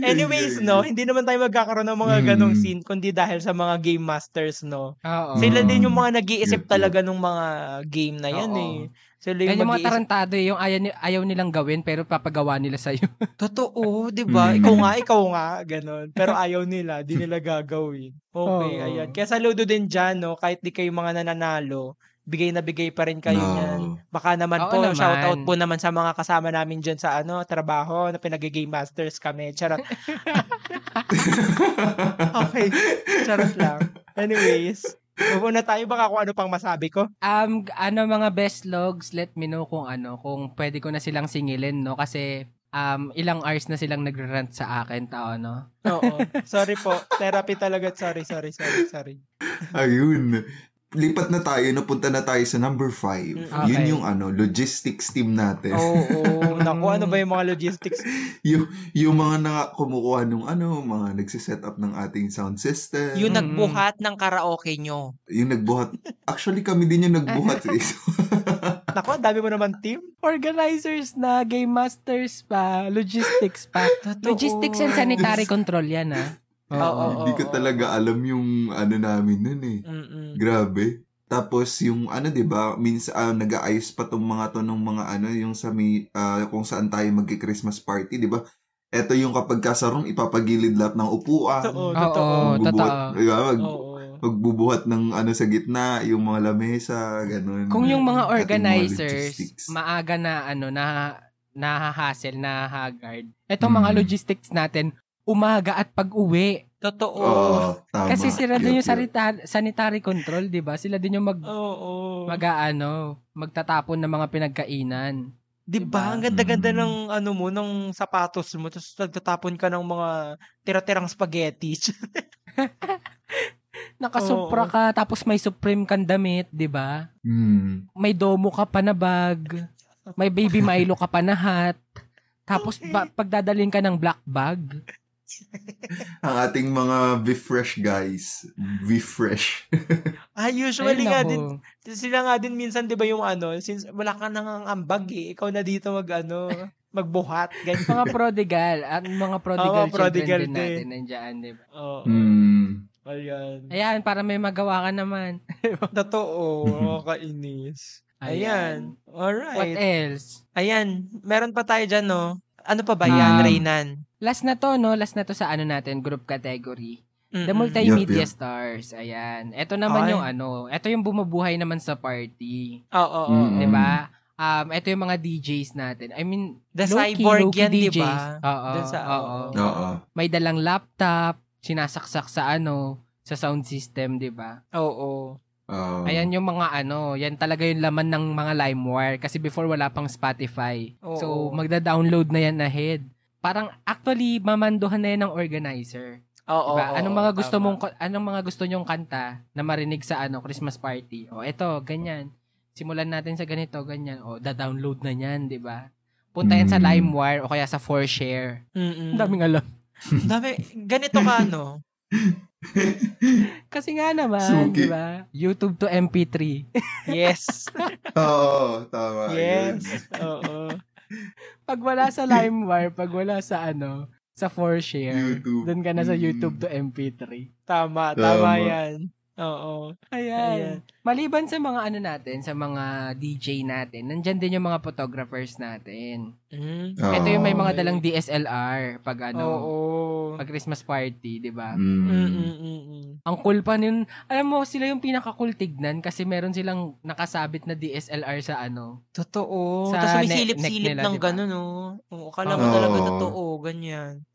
Anyways, no, hindi naman tayo magkakaroon ng mga Hmm. ganong scene, kundi dahil sa mga game masters, no. Oo. Sila din yung Mm. mga nag-iisip talaga ng mga game na yan Oo. eh. Sila yung, yung mga tarantado eh, yung ayaw, ni- ayaw nilang gawin pero papagawa nila sa'yo. Totoo, di ba? Mm. Ikaw nga, ikaw nga, ganun. Pero ayaw nila, di nila gagawin. Okay, Oo. ayan. Kaya saludo din dyan, no, kahit di kayo mga nananalo, bigay na bigay pa rin kayo No. niyan. Baka naman Oo po, naman. shoutout po naman sa mga kasama namin dyan sa ano, trabaho, na pinag-game masters kami. Charot. okay, charot lang. Anyways, move na tayo. Baka kung ano pang masabi ko. Um, ano mga best logs, let me know kung ano, kung pwede ko na silang singilin, no? Kasi um, ilang hours na silang nagre-rant sa akin, tao, no? Oo. Sorry po. Therapy talaga. Sorry, sorry, sorry, sorry. Ayun. Lipat na tayo, napunta na tayo sa number five. Mm, Yun okay. yung ano, logistics team natin. Oo. Naku, ano ba yung mga logistics? yung, yung mga na kumukuha nung ano, mga nagsiset up ng ating sound system. Yung Mm. nagbuhat ng karaoke nyo. Yung nagbuhat. Actually, kami din yung nagbuhat. eh. Naku, ang dami mo naman team. Organizers na, game masters pa, logistics pa. Totoo. Logistics and sanitary control yan, ah. Oo, oo, Hindi ko talaga alam yung ano namin nun eh. Mm-mm. Grabe. Tapos yung ano 'di ba, minsan ah, nag-aayos pa tong mga to ng mga ano yung sa may ah, kung saan tayo magki-Christmas party, 'di ba? Ito yung kapag kasarong ipapagilid lahat ng upuan. Totoo, Oo, totoo. Magbubuhat, totoo. di ba? Mag, Oo. magbubuhat ng ano sa gitna, yung mga lamesa, ganun. Kung yung mga organizers, logistics. maaga na, ano, na, nahahassle, nahahagard. Etong mga Mm. logistics natin, umaga at pag-uwi. Totoo. Oo, tama. Kasi sila Yup, din yung yup. sanita- sanitary control, di ba? Sila din yung mag, Oo. mag ano, magtatapon ng mga pinagkainan. Di Diba? ba? Ang ganda-ganda Mm. ng ano mo, ng sapatos mo. Tapos nagtatapon ka ng mga tira-tirang spaghetti. Nakasupra ka, tapos may supreme kang damit, di ba? Hmm. May domo ka pa na bag. May baby Milo ka pa na hat. Tapos ba, pagdadalhin ka ng black bag. Ang ating mga beef fresh guys. Beef fresh. ah, usually Ay, nga din, sila nga din minsan 'di ba yung ano, since wala ka nang ambag eh, ikaw na dito mag ano, magbuhat, ganyan. mga prodigal. At mga prodigal, Oo, prodigal children din din. natin nandiyan, di ba? Oo. Hmm. Ayan. Ayan, para may magawa ka naman. Totoo, kainis. Ayan. What Alright. else? Ayan, meron pa tayo dyan, no? Ano pa ba yan, Um, Reynan? Last na to, no? Last na to sa ano natin, group category. The Mm-mm. multimedia Yup, yup. stars. Ayan. Ito naman Ay. yung ano. Ito yung bumubuhay naman sa party. Oo, oo, oo. Mm. 'Di ba? Um, ito yung mga DJs natin. I mean, The low-key, cyborg low-key yan, di DJs. ba? Oo. Dun sa- oo. oo. Oo. May dalang laptop, sinasaksak sa ano, sa sound system, 'di ba? Oo. Oo. Ayan yung mga ano, yan talaga yung laman ng mga LimeWire kasi before wala pang Spotify. Oo. So magda-download na yan ahead. Parang actually mamanduhan na yan ng organizer. Oo. Diba? oo, anong mga gusto tama. mong anong mga gusto nyong kanta na marinig sa ano Christmas party? O eto, ganyan. Simulan natin sa ganito, ganyan. O da-download na niyan, 'di ba? Punta yan sa Mm. LimeWire o kaya sa 4Share. Mm-mm. Ang daming alam. Dami, ganito ka, no? Kasi nga naman, Suki. 'di ba? YouTube to MP3. Yes. Oo, tama. yes. Oo. pag wala sa LimeWire, pag wala sa ano, sa 4Share, YouTube. doon ka na sa Mm. YouTube to MP3. Tama, tama, Tama. yan. Oo. Ayan. Maliban sa mga ano natin, sa mga DJ natin, nandyan din yung mga photographers natin. Mm. Ito yung may mga dalang DSLR pag ano, Oo. pag Christmas party, 'di ba? Mm. Mm-mm-mm. Ang cool pa nun. Alam mo, sila yung pinaka-cool tignan kasi meron silang nakasabit na DSLR sa ano. Totoo. Sa Tapos may ne- silip-silip neck nila, ng di ba? gano'n, no? Oo, akala mo talaga totoo, ganyan.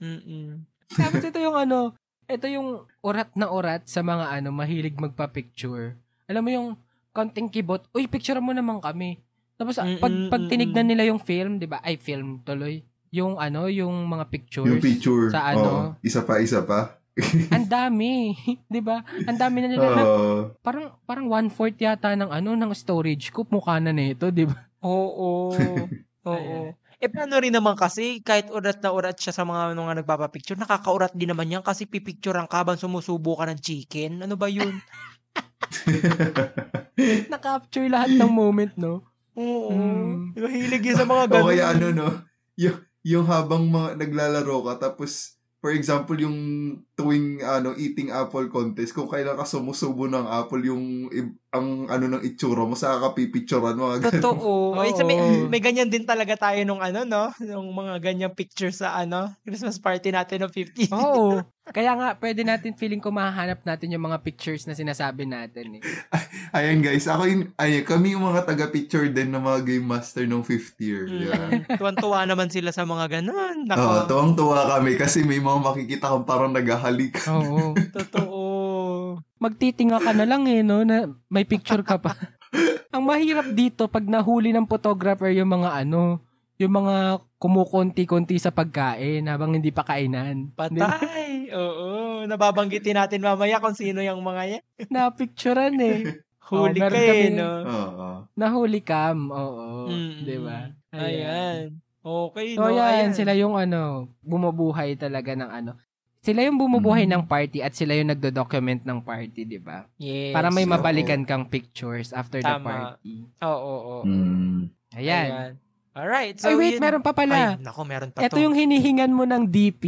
Mm-mm. Tapos ito yung ano, ito yung urat na urat sa mga ano, mahilig magpa-picture. Alam mo yung konting kibot, uy, picture mo naman kami. Tapos ah, pag, Mm-mm, pag mm-mm. tinignan nila yung film, di ba? Ay, film tuloy. Yung ano, yung mga pictures. Yung picture. Sa ano? Oo. Isa pa, isa pa. Ang dami. di ba? Ang dami na nila. na, Oo. parang, parang one-fourth yata ng ano, ng storage ko. Mukha na nito, di ba? Oo. Oo. Eh, paano rin naman kasi, kahit urat na urat siya sa mga mga nagpapapicture, nakakaurat din naman yan kasi pipicturean ka habang sumusubo ka ng chicken. Ano ba yun? Na-capture lahat ng moment, no? Oo. Mm. Mahilig yun sa mga o ganun. kaya ano, no? Yung, yung habang mga naglalaro ka, tapos, for example, yung tuwing ano, eating apple contest, kung kailan ka sumusubo ng apple, yung ang ano ng itsura mo, sa kakapipicturean mo. ganun. Totoo. May, Oo. may ganyan din talaga tayo nung ano, no? Yung mga ganyang picture sa ano, Christmas party natin ng 50. Oo. Kaya nga, pwede natin, feeling ko mahanap natin yung mga pictures na sinasabi natin eh. Ayan guys, ako yung, ayan, kami yung mga taga-picture din ng mga game master ng fifth year. Yan. Mm. Tuwan-tuwa naman sila sa mga ganun. Nako. Oo, tuwang-tuwa kami kasi may mga makikita kang parang naghahalik. Oo. Totoo. Magtitinga ka na lang eh, no? Na may picture ka pa. Ang mahirap dito, pag nahuli ng photographer yung mga ano, yung mga kumukonti-konti sa pagkain habang hindi pa kainan. Patay. Oo. nababanggitin natin mamaya kung sino yung mga yan. Napicturean eh. Huli meron ka eh, kami- no? Oo. Nahuli cam, oo. Mm, Di ba? Ayan. Okay, So, no? ayan, sila yung ano, bumubuhay talaga ng ano. Sila yung bumubuhay Mm. ng party at sila yung nagdo-document ng party, di ba? Yes. Para may mabalikan kang pictures after the Tama. party. Oo, oo, oo. Mm. Ayan. Alright. So, Ay, wait, yun- meron pa pala. Ay, nako, meron pa Ito to. yung hinihingan mo ng DP.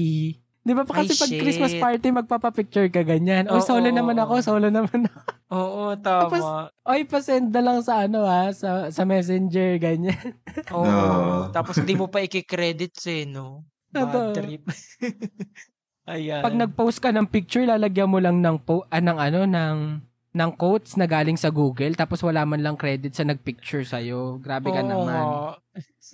Di ba? Ay, Kasi pag shit. Christmas party, magpapapicture ka ganyan. Oy, Oo, solo oo, naman ako, solo naman ako. Oo, tama. Tapos, Oy, pasend na lang sa ano ha, sa, sa messenger, ganyan. Oo. No. Tapos hindi mo pa i-credits eh, no? Bad trip. Ayan. Pag nag-post ka ng picture, lalagyan mo lang ng, po, ah, ng ano, ng, ng quotes na galing sa Google, tapos wala man lang credit sa nag-picture sa'yo. Grabe ka Oo naman.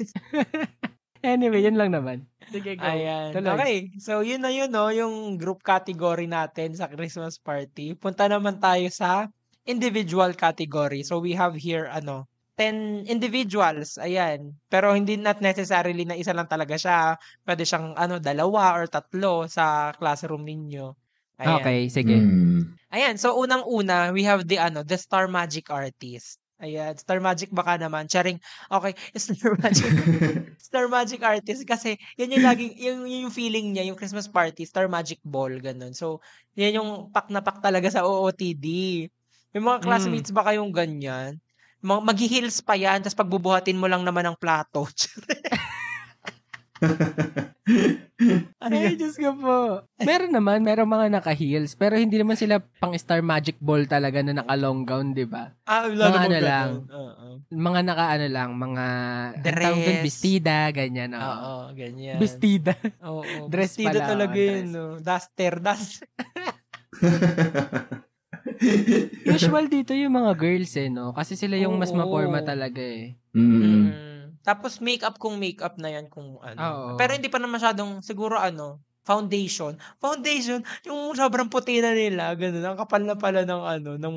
Anyway, yun lang naman. Sige, go. Ayan. Tuloy. Okay. So, yun na yun, no? Yung group category natin sa Christmas party. Punta naman tayo sa individual category. So, we have here, ano, 10 individuals. Ayan. Pero hindi not necessarily na isa lang talaga siya. Pwede siyang, ano, dalawa or tatlo sa classroom ninyo. Ayan. Okay, sige. Mm. Ayan, so unang-una, we have the ano, the Star Magic Artist. Ayan, Star Magic baka naman. Charing, okay, Star Magic. Star Magic Artist kasi yan yung laging yung, yung feeling niya, yung Christmas party, Star Magic Ball ganun. So, yan yung pak na pak talaga sa OOTD. Yung mga Mm. classmates ba kayong ganyan? Mag- Mag-heels pa yan, tapos pagbubuhatin mo lang naman ng plato. Ay, Diyos ko po. Meron naman, meron mga naka-heels, pero hindi naman sila pang Star Magic Ball talaga na naka-long gown, di ba? ah, Mga wala namang ano lang. Oo. Mga naka-ano lang, mga ang tawag dun, Dress. bestida, ganyan. oo. Oo, ganyan. Bestida. Oo, Dress vestido pala, talaga oh, yun, no? Duster, duster. Usual dito yung mga girls eh, no? Kasi sila yung mas Oo. maporma talaga eh. Mm. Mm. Tapos makeup kung makeup na yan kung ano. Oo. Pero hindi pa na masyadong siguro ano, foundation. Foundation, yung sobrang puti na nila, ganun. Ang kapal na pala ng ano, ng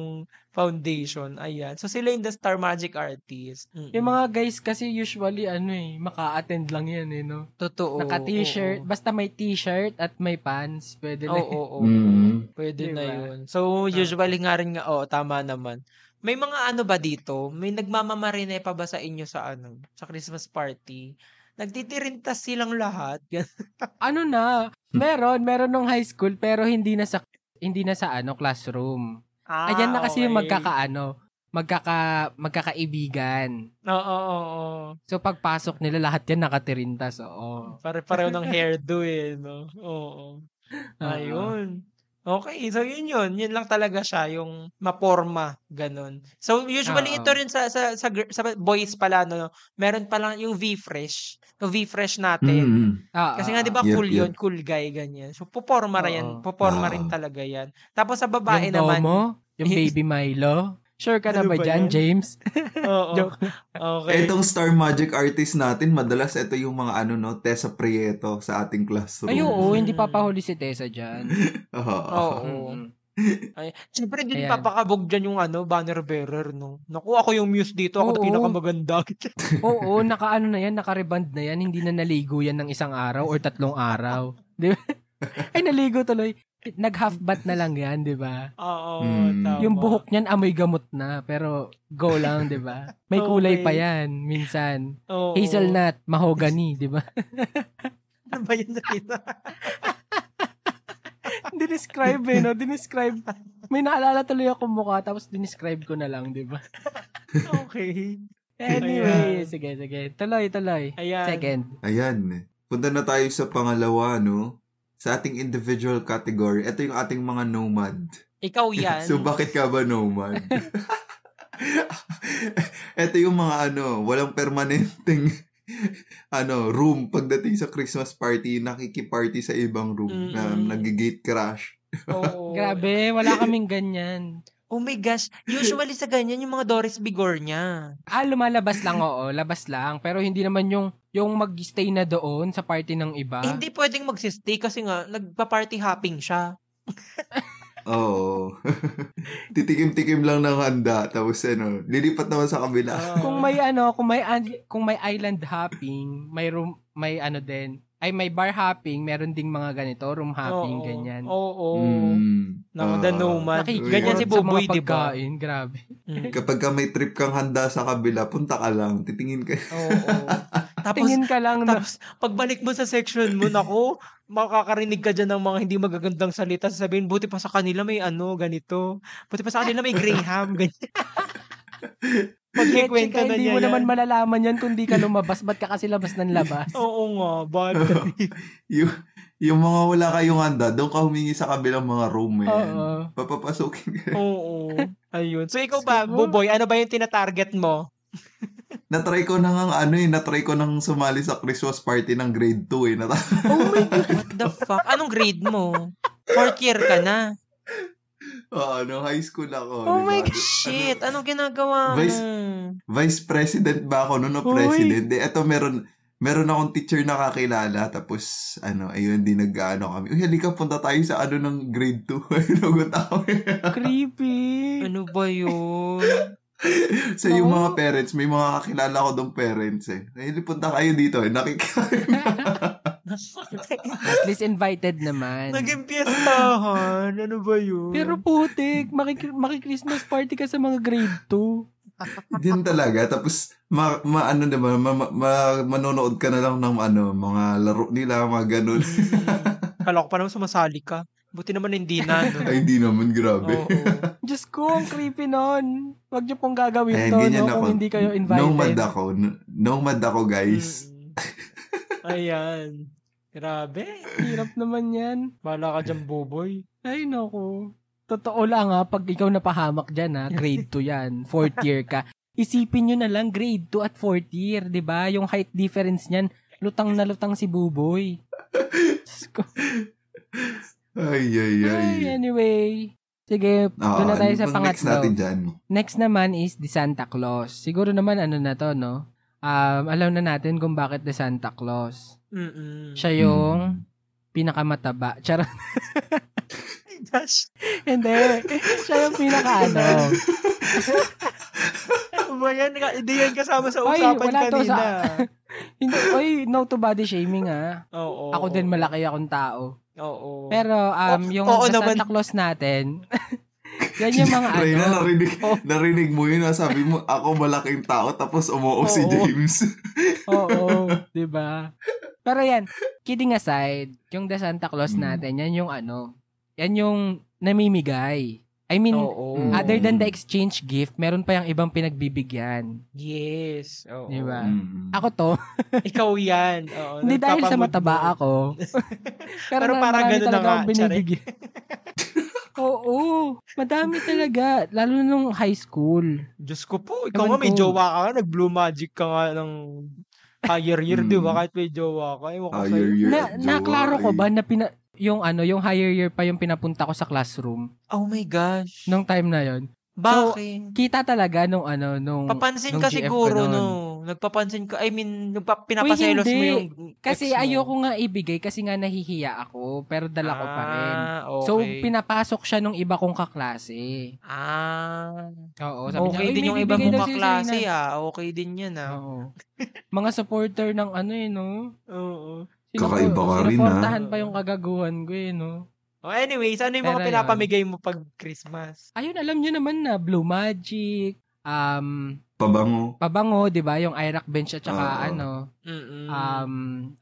foundation. Ayan. So sila yung the Star Magic Artist. Mm-mm. Yung mga guys kasi usually ano eh, maka-attend lang yan eh, no? totoo. Naka-t-shirt, oo. basta may t-shirt at may pants, pwede na. Oo, oo, oo. Mm. Pwede na Diba? yun. So, usually nga rin nga, oh, tama naman. May mga ano ba dito? May nagmamamarine pa ba sa inyo sa ano? Sa Christmas party? Nagtitirintas silang lahat. ano na, meron, meron nung high school pero hindi na sa hindi na sa ano classroom. ah, Ayan na kasi yung okay. magkakaano, magkaka magkakaibigan. Oo, oo, oo. So pagpasok nila lahat yan nakatirintas, oo. Pare-pareho ng hairdo eh, no? Oo. Ayun. Okay, so yun yun. Yun lang talaga siya, yung maporma, ganun. So usually Oo. ito rin sa, sa, sa, gir- sa boys pala, no? Meron pa lang yung V-Fresh. Yung V-Fresh natin. Mm. Oo. Kasi nga 'di ba Yep, cool yep. 'yun, cool guy ganyan. So poporma rin yan, Oo. poporma rin Ah. talaga 'yan. Tapos sa babae yung naman, Domo, yung baby Milo. Sure ka na Ano ba ba dyan, yan? James? oo. Joke. Okay. Etong Star Magic artist natin, madalas ito yung mga ano no, Tessa Prieto sa ating classroom. Ay, oo, hindi papahuli si Tessa dyan. Oo. Oo. Mm. Ay, syempre din Ayan. papakabog diyan yung ano, banner bearer no. Naku, ako yung muse dito, ako Oo. na pinakamaganda. Oo, naka-ano na yan, naka-reband na yan, hindi na naligo yan ng isang araw or tatlong araw. Di ba? Ay, naligo tuloy. Nag-half bath na lang yan, di ba? Oo, Mm. tama. Yung buhok niyan amoy gamot na, pero go lang, di ba? May kulay Okay. pa yan, minsan. Oo. Hazelnut, mahogany, di ba? Ano ba yun nakita? Dinescribe eh, no? Dinescribe. May naalala tuloy ako mukha, tapos dinescribe ko na lang, di ba? okay. Anyway, Ayan. sige, sige. Tuloy, tuloy. Ayan. Second. Ayan. Punta na tayo sa pangalawa, no? Sa ating individual category. Ito yung ating mga nomad. Ikaw yan. So, bakit ka ba nomad? Ito yung mga ano, walang permanenteng ano, room pagdating sa Christmas party, nakikiparty sa ibang room na Mm-mm. nag-gate crash. Oo. Grabe, wala kaming ganyan. Oh my gosh. Usually sa ganyan, yung mga Doris Bigornia. Ah, lumalabas lang, oo. Labas lang. Pero hindi naman yung, yung mag-stay na doon sa party ng iba. Eh, hindi pwedeng magsistay kasi nga, nagpa-party hopping siya. Oo. Titikim-tikim lang ng handa, tapos ano, lilipat naman sa kabila. Kung may ano, kung may an- kung may island hopping, may room, may ano din, ay may bar hopping, meron ding mga ganito, room hopping, Oo. ganyan. Oo. Mm. Naku, Ah. the nomad. Nakikiurot Ganyan si Buboy, di ba? grabe. Mm. Kapag ka may trip kang handa sa kabila, punta ka lang. Titingin ka. Oo. Tapos, Tingin ka lang na, tapos, pagbalik mo sa section mo, nako, makakarinig ka dyan ng mga hindi magagandang salita. Sabihin, buti pa sa kanila may ano, ganito. Buti pa sa kanila may Graham, ganyan. Pagkikwento na hindi niya mo yan. naman malalaman yan kung di ka lumabas. Ba't ka kasi labas ng labas? Oo nga, bad trip. yung, yung mga wala kayong handa, doon ka humingi sa kabilang mga room, man. Oo. Papapasukin ka. Oo. Ayun. So, ikaw ba, Buboy, ano ba yung tinatarget mo? Natry ko na nga, ano eh, natry ko nang sumali sa Christmas party ng grade 2 eh. Nat- Oh my God. What the fuck? Anong grade mo? Fourth year ka na. Oo, ano, high school ako. Oh di my? God. Shit, anong ginagawa mo? Vice- Vice President ba ako noon o Uy. President? Eh, eto meron, meron akong teacher na kakilala. Tapos, ano, ayun, di nag-ano kami. Uy, halika, punta tayo sa ano ng grade 2. Ayun, nagot ako. Creepy. Ano ba yun? sa yung Oo. mga parents, may mga kakilala ko doon parents eh. Ay, punta kayo dito eh. Nakikain. At least invited naman. Naging piyestahan. Ano ba yun? Pero putik, makik- maki-Christmas party ka sa mga grade 2. Din talaga. Tapos, ma, ma ano naman, ma, ma, ma- manonood ka na lang ng ano, mga laro nila, mga ganun. Kala ko pa naman sumasali ka. Buti naman hindi na, no? Ay, di naman, grabe. Oo. Diyos ko, ang creepy nun. Huwag niyo pong gagawin Ayan, to, no, ako. kung hindi kayo invited. Nomad ako. N- Nomad ako, guys. Mm. Ayan. Grabe. Hirap naman yan. Bala ka dyan, Buboy. Ay, naku. Totoo lang ha, pag ikaw napahamak dyan ha, grade 2 yan, fourth year ka. Isipin nyo na lang, grade 2 at fourth year, di ba? Yung height difference niyan, lutang na lutang si Buboy. Ay, ay, ay. Ay, anyway. Sige, Oo, doon na tayo sa ang Next pangatlo. natin dyan. Next naman is the Santa Claus. Siguro naman ano na to, no? Um, alam na natin kung bakit the Santa Claus. Mm-mm. Siya yung pinakamataba. Charot. Gosh. Hindi. Siya yung pinaka ano. Ano ba yan? Hindi yan kasama sa usapan wala to kanina. Hindi, oy, no to body shaming ah. Oo. Ako din malaki akong tao. Oo. Pero um yung sa naman. Santa Claus natin, yan yung mga ano. Reyna, narinig, Oh. narinig mo yun. ah. Sabi mo, ako malaking tao, tapos umuo si Oo. James. Oo, 'di ba? Pero yan, kidding aside, yung the Santa Claus Mm. natin, yan yung ano, yan yung namimigay. I mean, Oo. Mm. other than the exchange gift, meron pa yung ibang pinagbibigyan. Yes. Oo. Di ba? Mm. Ako to, Ikaw yan. Oo, hindi dahil sa mataba ako. Pero, Pero parang ganun na nga, binibigyan. Oo, madami talaga. Lalo nung high school. Diyos ko po, ikaw Ewan nga may ko. jowa ka nga, nag-blue magic ka nga ng higher year, di ba? Mm. Kahit may jowa ka. Ewan ko Higher sa'yo. year Na, jowa, naklaro ko eh. ba na pina, yung ano, yung higher year pa yung pinapunta ko sa classroom Oh my gosh. nung time na yon. Bakit? Kita talaga nung ano, nung Papansin nung ka GF siguro, ko nun. Nagpapansin ka, I mean, nagpa, pinapaselos mo hindi. yung Kasi ex mo. ayoko nga ibigay kasi nga nahihiya ako, pero dala ko pa rin. Ah, okay. So, pinapasok siya nung iba kong kaklase. Ah, Oo, sabi okay niya, "Uy, din yung iba mong kaklase, Serena." ah. Okay din yan, ah. Oo. Mga supporter ng ano eh, no? Oo. Kakaiba ka rin, ah. Sinuportahan pa yung kagaguhan ko eh, no? Oh, anyways, ano yung mga Pero yun. pinapamigay mo pag Christmas? Ayun, alam nyo naman na Blue Magic, um, Pabango. pabango, 'di ba? Yung Iraq bench at saka Oo. ano, Mm-mm. um,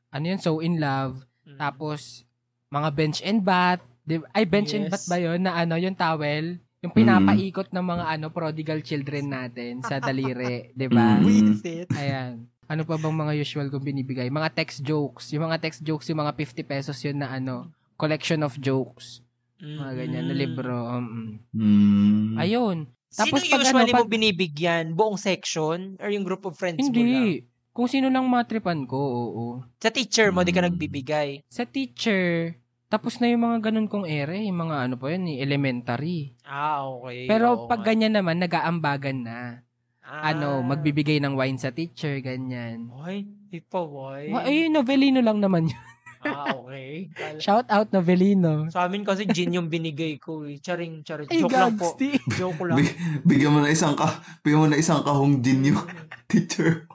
ano yun, So in Love, Mm. tapos mga bench and bath, 'di ba? Ay bench and Yes. bath ba 'yon na ano, yung towel, yung pinapaikot ng mga ano prodigal children natin sa daliri, 'di ba? Mm. Ayan. Ano pa bang mga usual kong binibigay? Mga text jokes. Yung mga text jokes, yung mga 50 pesos yun na ano, collection of jokes. Mga ganyan na libro. Um, Mm. ayun. Tapos Sino pag usually ano, mo pag- binibigyan? Buong section? Or yung group of friends mo lang? Hindi. Kung sino lang matripan ko, oo. Sa teacher mo, di ka Mm. nagbibigay. Sa teacher, tapos na yung mga ganun kong ere, yung mga ano pa yun, elementary. Ah, okay. Pero Oo pag ganyan naman, nag-aambagan na. Ah. Ano, magbibigay ng wine sa teacher, ganyan. Ay, di pa, why? Wa- Ay, novelino lang naman yun. Ah, okay. Shout out, novelino. Sa amin kasi gin yung binigay ko eh. Charing, charing. Ay, Joke lang po. gagsti. Joke lang. Bi- bigyan mo na isang ka, bigyan mo na isang kahong gin yung teacher.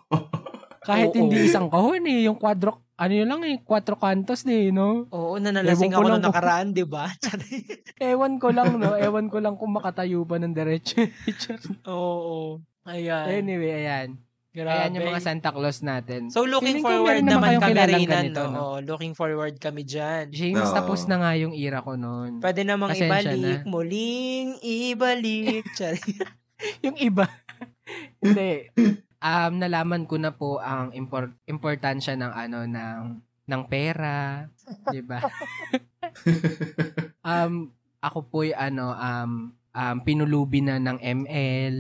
Kahit Oo. hindi isang kahon eh, yung quadro, ano yun lang eh, quattro cantos eh, no? Oo, nanalasing Ewan ako nung nakaraan, di ba? Ewan ko lang, no? Ewan ko lang kung makatayo pa ng diretso. Oo. Ayan. anyway, ayan. Grabe. Ayan yung mga Santa Claus natin. So looking Feeling ko forward naman naman kami rin ganito, no? no? Oo, looking forward kami dyan. James, Oo. tapos na nga yung era ko noon. Pwede namang Pasensya ibalik, na. muling ibalik. Yung iba. Hindi. Um, nalaman ko na po ang import, importansya ng ano, ng, ng pera. di ba? um, ako po'y ano, um, um, pinulubi na ng ML,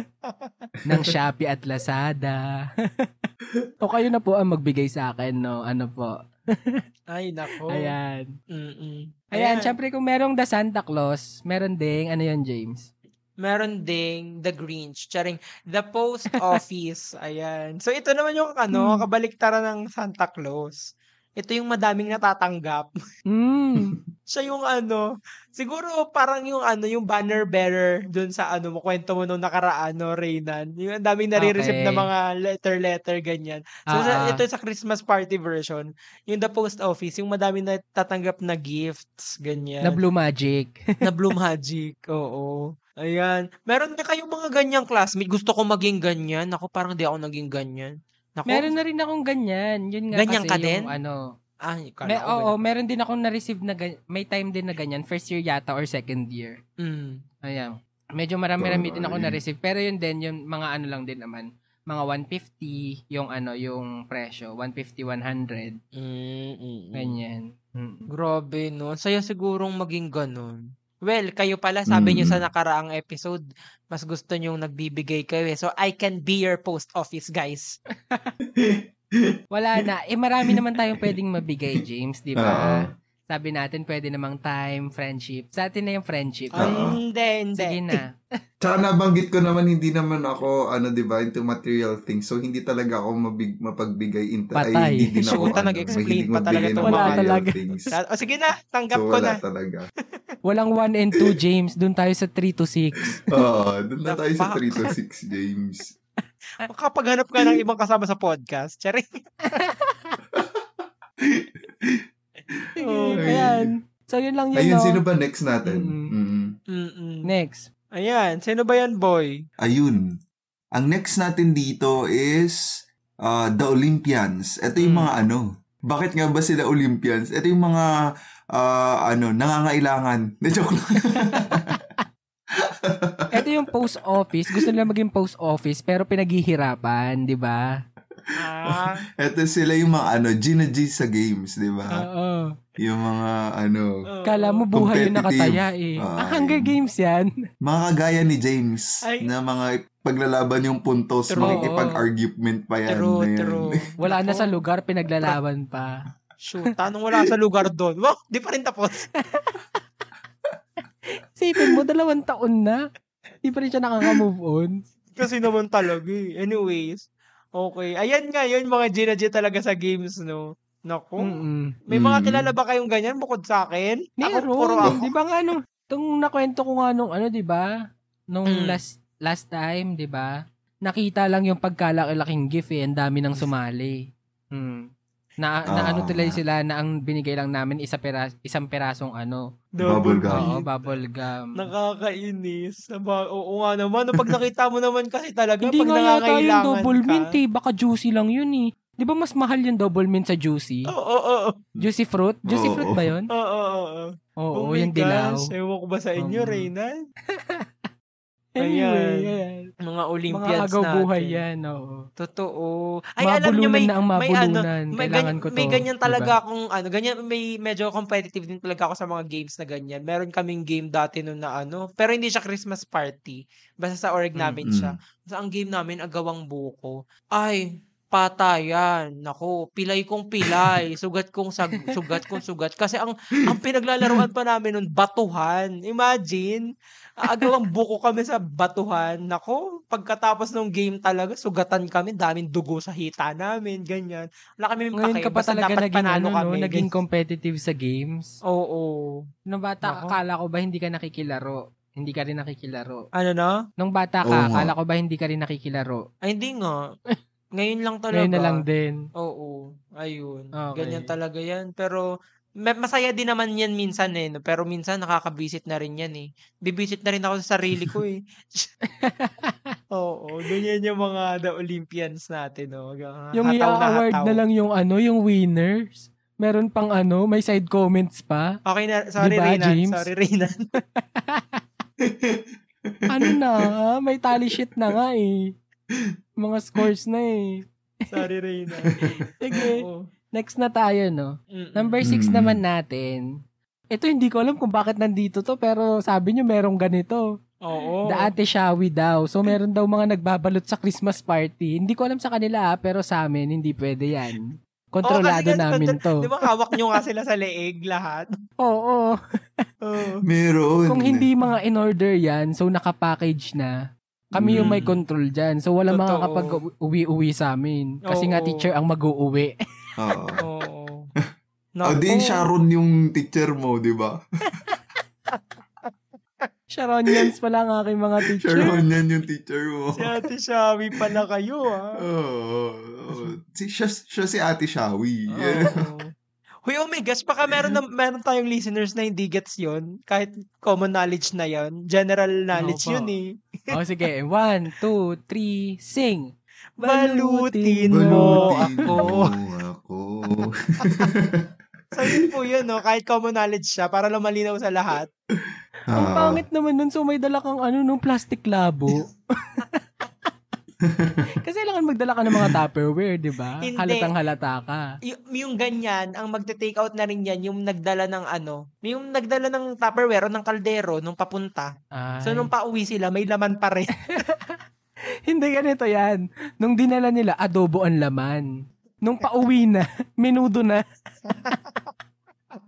ng Shopee at Lazada. o kayo na po ang magbigay sa akin, no? Ano po? Ay, nako. Ayan. Mm-mm. Ayan, syempre kung merong The Santa Claus, meron ding, ano yan, James? Meron ding The Grinch. Charing, The Post Office. Ayan. So, ito naman yung ano, Hmm. kabaliktaran ng Santa Claus. Ito yung madaming natatanggap. Mm. Siya yung ano, siguro parang yung ano, yung banner bearer dun sa ano mo, kwento mo nung nakaraan, no, Reynan. Yung ang daming nare-receive na Okay. mga letter-letter, ganyan. So, sa, Ah, ah. ito sa Christmas party version, yung the post office, yung madaming natatanggap na gifts, ganyan. Na Blue Magic. na Blue Magic, oo. Ayan. Meron na kayong mga ganyang classmate. Gusto ko maging ganyan. Ako parang di ako naging ganyan. Naku, Meron na rin akong ganyan. Yun nga Ganyan kasi ka din? yung ano. Ay, kala Me, ko oo, ganyan. meron din akong na-receive na ganyan. May time din na ganyan. First year yata or second year. Mm. Ayan. Medyo marami-rami din ako Ay. na-receive. Pero yun din, yung mga ano lang din naman. Mga 150, yung ano, yung presyo. 150, 100. Mm, mm, mm. Ganyan. Mm. Grabe, no? Saya sigurong maging ganun. Well, kayo pala, sabi niyo sa nakaraang episode, mas gusto niyong nagbibigay kayo eh. So, I can be your post office, guys. Wala na. Eh, marami naman tayong pwedeng mabigay, James, di ba? Oo. Sabi natin, pwede namang time, friendship. Sa atin na yung friendship. Oo. hindi, hindi. Sige na. Tsaka nabanggit ko naman, hindi naman ako, ano, di ba, into material things. So, hindi talaga ako mabig, mapagbigay into, Patay. ay, hindi din ako, ano, nag-explain mahilig pa talaga ng Wala material talaga. things. O, sige na, tanggap So, ko wala na. talaga. Walang 1 and 2, James. Doon tayo sa 3 to 6. Oo, doon na tayo sa fuck? 3 to 6, James. Makapaghanap ka ng ibang kasama sa podcast. Charing. Oh, Ayan. So, yun lang yun, Ayun, no? sino ba next natin? Mm-mm. Mm. Mm-mm. Next. Ayan, sino ba yan, boy? Ayun. Ang next natin dito is uh, The Olympians. Ito yung Hmm. mga ano. Bakit nga ba sila Olympians? Ito yung mga uh, ano, nangangailangan. Na joke lang. Ito yung post office. Gusto nila maging post office pero pinaghihirapan, di ba? Ah, Ito sila yung mga ano, Gina G sa games, di ba? Oo. yung mga ano. Kala mo buhay yung Competitive. nakataya eh. Ay. Ah, Hunger Games yan. mga kagaya ni James Ay. na mga paglalaban yung puntos, True. makikipag-argument pa yan. True, na yan. true. Wala na sa lugar, pinaglalaban pa. Shoot, tanong wala sa lugar doon. Wow, di pa rin tapos. Sipin mo, dalawang taon na. Di pa rin siya nakaka-move on. Kasi naman talaga eh. Anyways, okay. Ayan nga yun, mga Gina G talaga sa games, no? Naku. Mm-mm. May mga Mm. kilala ba kayong ganyan bukod sa akin? Ako, puro Meron. ako. Di ba nga nung, itong nakwento ko nga nung ano, di ba? Nung Mm. last last time, di ba? Nakita lang yung pagkalaki-laking gift eh. Ang dami nang sumali. Hmm. Na, na Ah. ano tuloy sila na ang binigay lang namin isa pera, isang perasong ano. Bubble gum. Oo, bubble gum. Nakakainis. Aba, Oo nga naman. No, pag nakita mo naman kasi talaga, Hindi pag nga yata yung double ka. mint eh. Baka juicy lang yun eh. Di ba mas mahal yung double mint sa juicy? Oo, oo, oo. Juicy fruit? Juicy Oo. fruit ba yun? Oo, oo, oo. Oo, Oh yung dilaw. gosh. Ewan ko ba sa inyo, Um, Reynan? Anyway, Ayan. ayan. Mga Mga Olympiads agaw natin. buhay yan, oo. Totoo. Ay, alam nyo, Mabulunan may, na ang may ano, mabulunan. may, Kailangan ganyan, ko to. may ganyan diba? talaga akong, ano, ganyan, may medyo competitive din talaga ako sa mga games na ganyan. Meron kaming game dati noon na ano, pero hindi siya Christmas party. Basta sa org namin Mm-mm. siya. Sa ang game namin, agawang buko. Ay, patayan. Nako, pilay kong pilay. Sugat kong sag, sugat kong sugat. Kasi ang ang pinaglalaroan pa namin nun, batuhan. Imagine, agawang buko kami sa batuhan. Nako, pagkatapos ng game talaga, sugatan kami, daming dugo sa hita namin, ganyan. Wala kami Ngayon pake, ka pa talaga dapat naging, panalo ano, kami. no, naging competitive sa games. Oo. Nung bata ka, Nako. akala ko ba hindi ka nakikilaro? Hindi ka rin nakikilaro. Ano na? Nung bata Oo ka, nga. akala ko ba hindi ka rin nakikilaro? Ay, hindi nga. Ngayon lang talaga. Ngayon na lang din. Oo, ayun. Okay. Ganyan talaga yan. Pero ma- masaya din naman yan minsan eh. no? Pero minsan nakakabisit na rin yan eh. Bibisit na rin ako sa sarili ko eh. Oo, ganyan yung mga The Olympians natin. No? Hanggang Yung hataw na i-award hataw. na lang yung ano, yung winners. Meron pang ano, may side comments pa. Okay na, sorry Diba. James? Sorry Reynan. Ano na, may tally sheet na nga eh. Mga scores na eh. sorry Reynan. Sige, Oo. next na tayo no. Mm-mm. Number six Mm. naman natin. Ito hindi ko alam kung bakit nandito to pero sabi nyo merong ganito. Oo. The Ate Shawi daw. So meron daw mga nagbabalot sa Christmas party. Hindi ko alam sa kanila ah, pero sa amin hindi pwede yan. Kontrolado Oo, kasi nga, namin to. Di ba hawak nyo nga sila sa leeg lahat? Oo. Oo. Meron. Kung hindi mga in-order yan, so nakapackage na, kami yung may Mm. control dyan. So wala mga Totoo. kapag uwi-uwi sa amin. Kasi nga Oo. teacher ang mag-uuwi. Oo. Oo. Di Naku. Sharon yung teacher mo, di ba? Sharonians pala ang aking mga teacher. Sharon yan yung teacher mo. Si Ate Shawi pala kayo, ah. Oo. oo. Si, siya, siya si Ate Shawi. Oo. Hoy, oh my gosh, baka meron, na, meron tayong listeners na hindi gets yon Kahit common knowledge na yon General knowledge Opo. yun eh. o sige, one, two, three, sing. Balutin mo mo Balutin ako. mo ako. So yun po yun, no? kahit common knowledge siya, para lang malinaw sa lahat. Ang Ah. pangit naman nun, so may dala kang ano, nung plastic labo. Kasi kailangan magdala ka ng mga Tupperware, di ba? Halatang halata ka. Y- yung ganyan, ang magte-take out na rin yan, yung nagdala ng ano, yung nagdala ng Tupperware o ng kaldero nung papunta. Ay. So nung pauwi sila, may laman pa rin. Hindi ganito yan. Nung dinala nila, adobo ang laman. Nung pauwi na, menudo na.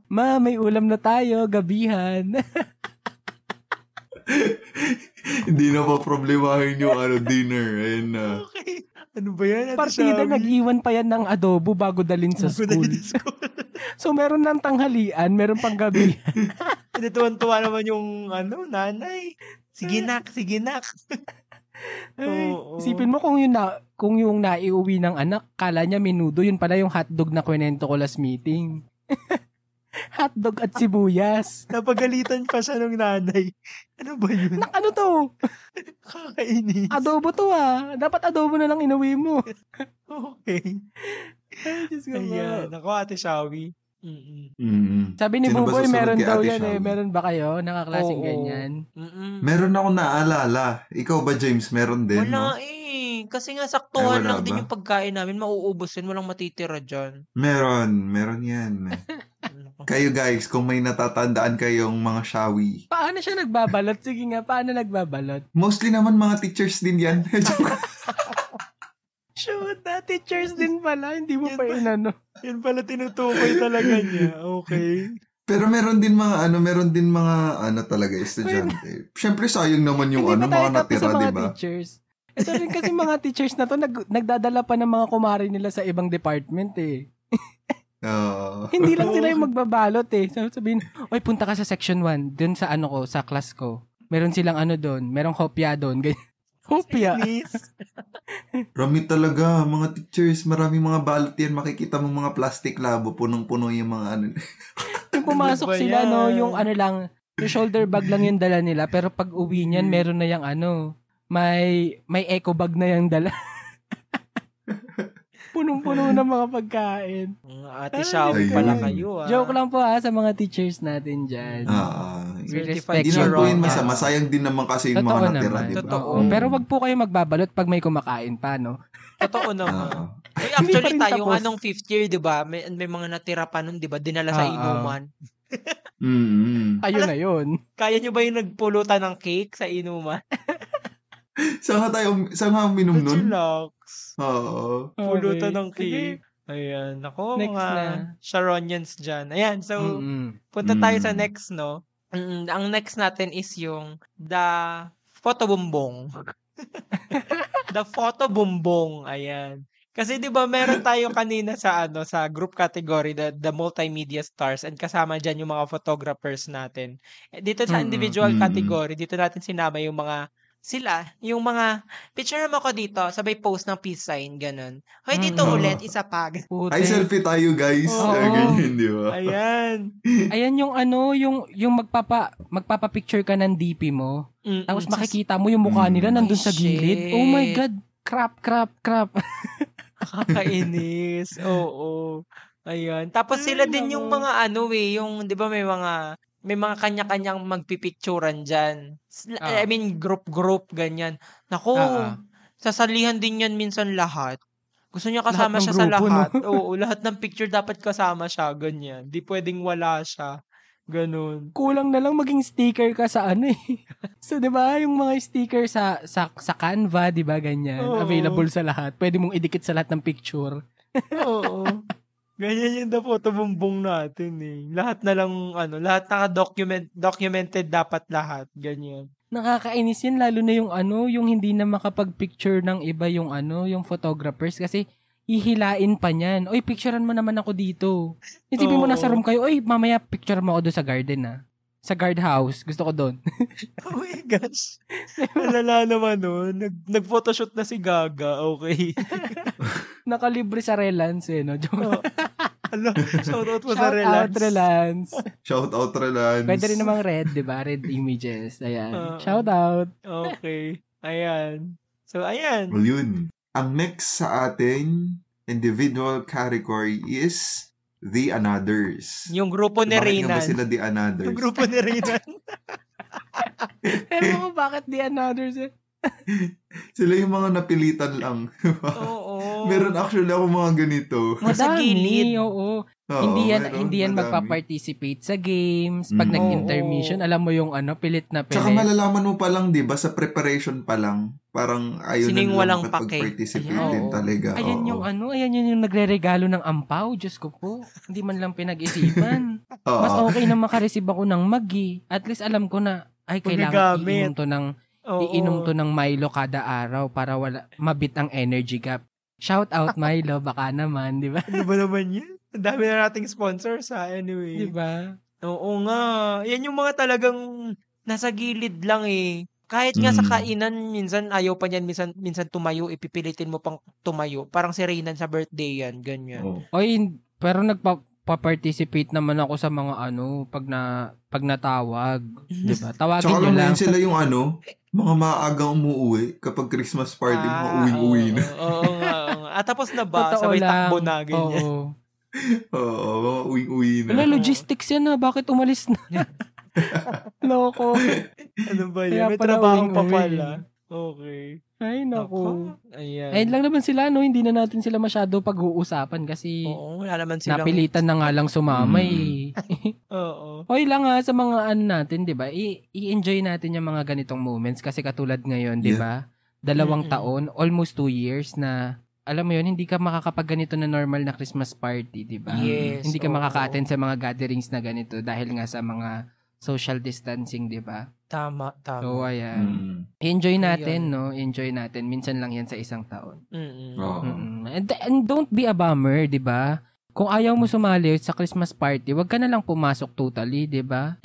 Ma, may ulam na tayo, gabihan. Hindi na pa problemahin yung ano, dinner. Ayun na. okay. Ano ba yan? Ate Partida, nag-iwan pa yan ng adobo bago dalin sa Bago school. sa school. So, meron ng tanghalian, meron pang gabi. Hindi, tuwan-tuwa naman yung ano, nanay. Sige nak, sige nak. Ay, isipin mo kung yung, na, kung yung naiuwi ng anak, kala niya menudo, yun pala yung hotdog na kwento ko last meeting. hotdog at sibuyas. Napagalitan pa siya ng nanay. Ano ba yun? Nak, ano to? Kakainis. Adobo to ah. Dapat adobo na lang inuwi mo. Okay. Ay, Diyos ko. Ayan. Ako, Ate Shawi. Mm-mm. Mm. Sabi ni Sino Buboy, meron daw yan eh. Shawi? Meron ba kayo? Nakaklaseng Oo. ganyan. Mm-mm. Meron ako naalala. Ikaw ba, James? Meron din, Wala no? eh. Kasi nga saktuhan Ay, wala lang din ba? yung pagkain namin. Mauubos yun. Walang matitira dyan. Meron. Meron yan. Kayo guys, kung may natatandaan kayong mga shawi. Paano siya nagbabalot? Sige nga, paano nagbabalot? Mostly naman mga teachers din yan. Shoot, na teachers din pala. Hindi mo Yun pa inano. Yan pala tinutukoy talaga niya. Okay. Pero meron din mga ano, meron din mga ano talaga estudyante. Siyempre sayang naman yung Hindi ano mga natira, sa mga di ba? teachers. Ito rin kasi mga teachers na to, nag, nagdadala pa ng mga kumari nila sa ibang department eh. Oo. Hindi lang sila yung magbabalot eh. So, sabihin, oy punta ka sa section 1, dun sa ano ko, sa class ko. Meron silang ano doon, merong hopya doon. Kainis. Rami talaga, mga teachers, marami mga balot yan. Makikita mo mga plastic labo, punong-puno yung mga ano. Yung pumasok Ano sila, no, yung ano lang, yung shoulder bag lang yung dala nila, pero pag uwi niyan, Mm. meron na yung ano, may, may eco bag na yung dala. Punong-puno ng mga pagkain. Mga Ate Ay, Shawi Ayun. pala kayo ah. Joke lang po ha, sa mga teachers natin dyan. Ah, We Certified respect Hindi your naman po yun masama. Ah. Sayang din naman kasi yung Totoo mga natira, naman. di ba? Totoo. Oo, Pero wag po kayo magbabalot pag may kumakain pa, no? Totoo naman. Ah. Uy, Hindi actually, pa rin tayong tapos. anong fifth year, di ba? May, may mga natira pa nun, di ba? Dinala sa Ah, ah. inuman. Mm-hmm. Ayun na yun. Kaya nyo ba yung nagpulutan ng cake sa inuman? Saan nga tayo, saan nga uminom nun? Chillax. Oo. Pulutan ng cake. Ayan. Ako, Next mga na. Sharonians dyan. Ayan. So, Mm-mm. punta tayo sa Mm. next, no? Mm, ang next natin is yung the photo bumbong. the photo bumbong. Ayan. Kasi 'di ba meron tayo kanina sa ano sa group category the the multimedia stars and kasama diyan yung mga photographers natin. Eh, Dito sa individual Mm-mm. category, dito natin sinama yung mga sila, yung mga, picture mo ako dito, sabay post ng peace sign, ganun. Hoy, dito Mm. ulit, isa pa. Ay, selfie tayo, guys. Oo. Ah, ganyan, di ba? Ayan. Ayan yung ano, yung yung magpapa magpapa-picture ka ng DP mo. Mm-mm. Tapos makikita mo yung mukha nila nandun Ay, sa gilid. shit. Oh my god. Crap, crap, crap. Kakainis. Oo. Ayan. Tapos Ay, sila din yung mga ano eh, yung 'di ba may mga may mga kanya-kanyang magpipicturan diyan. Ah. I mean group-group ganyan. Nako, Ah, ah. sasalihan din yan minsan lahat. Gusto niya kasama siya sa grupo, no? lahat. Oo, lahat ng picture dapat kasama siya, ganyan. Di pwedeng wala siya. Ganun. Kulang na lang maging sticker ka sa ano eh. so 'di ba, yung mga sticker sa sa sa Canva, 'di ba, ganyan, Oo. available sa lahat. Pwede mong idikit sa lahat ng picture. Oo. Ganyan yung the photo bumbong natin eh. Lahat na lang, ano, lahat naka-document, documented dapat lahat. Ganyan. Nakakainis yan lalo na yung ano, yung hindi na makapag-picture ng iba yung ano, yung photographers kasi hihilain pa niyan. Oy, picturean mo naman ako dito. Isipin mo Oo. nasa room kayo, oy, mamaya picture mo ako doon sa garden ah. Sa guard house. Gusto ko doon. Oh my gosh. Alala naman nun. Nag, nag-photoshoot na si Gaga. Okay. Nakalibre sa Relance eh, no? Joke. Oh, Ala, shoutout mo Shout sa out Relance. Relance. Shout out, Relance. Pwede rin namang red, di ba? Red images. Ayan. Oo. Shout out. Okay. Ayan. So, ayan. Well, yun. Ang next sa ating individual category is the anothers. Yung grupo ni Bakit nga ba Reynan. sila the anothers? Yung grupo ni Reynan. Pero mo, bakit the anothers eh? Sila yung mga napilitan lang. Oo. Meron actually ako mga ganito. Madami, oo. Oo, hindi yan, meron, hindi yan madami. magpa-participate sa games. Pag Mm. nag-intermission, Oo. alam mo yung ano, pilit na pilit. Tsaka malalaman mo pa lang, di ba, sa preparation pa lang, parang ayaw Sino na yung nilang walang pake? makapag-participate Ayan. din Oo. talaga. Ayan Oo. yung ano, ayan yun yung nagre-regalo ng ampaw. Diyos ko po. Hindi man lang pinag-isipan. Oo. Mas okay na makareceive ako ng magi. At least alam ko na, ay, kailangan Magagamit. iinom to ng, Oo. iinom to ng Milo kada araw para wala, mabit ang energy gap. Shout out Milo, baka naman, di ba? Ano ba naman yan? Ang dami na nating sponsors ha. Anyway. Di ba? Oo nga. Yan yung mga talagang nasa gilid lang eh. Kahit nga sa Mm. kainan, minsan ayaw pa niyan, minsan, minsan tumayo, ipipilitin mo pang tumayo. Parang si Reynan sa birthday yan, ganyan. Oo. Oy, pero nagpa-participate naman ako sa mga ano, pag na pag natawag, 'di ba? Tawagin niyo lang. sila yung ano, mga maagang umuwi kapag Christmas party, mga Ah, uwi-uwi oo, na. Oo, oo oo nga. Ah, tapos na ba? Totoo Sabay lang. takbo na, ganyan. Oo. Oo, mga uwi-uwi na. Wala, logistics yan na. Bakit umalis na? Loko. Ano ba Kaya yan? May trabaho pa pala. Okay. Ay, naku. Ayan. Ayun lang naman sila, no? Hindi na natin sila masyado pag-uusapan kasi Oo, wala naman silang... napilitan na nga lang sumama eh. Oo. Hoy lang ha, sa mga ano natin, di ba? I- i-enjoy natin yung mga ganitong moments kasi katulad ngayon, di ba? Dalawang Mm-mm. taon, almost two years na, alam mo yun, hindi ka makakapag ganito na normal na Christmas party, di ba? Yes. Hindi ka oo. makaka-attend sa mga gatherings na ganito dahil nga sa mga social distancing, di ba? Tama, tama. So, ayan. Mm. Enjoy natin, Ayun. no? Enjoy natin. Minsan lang yan sa isang taon. Mm-mm. Oo. Mm-mm. And, and don't be a bummer, di ba? Kung ayaw mo sumali sa Christmas party, wag ka na lang pumasok totally, di ba?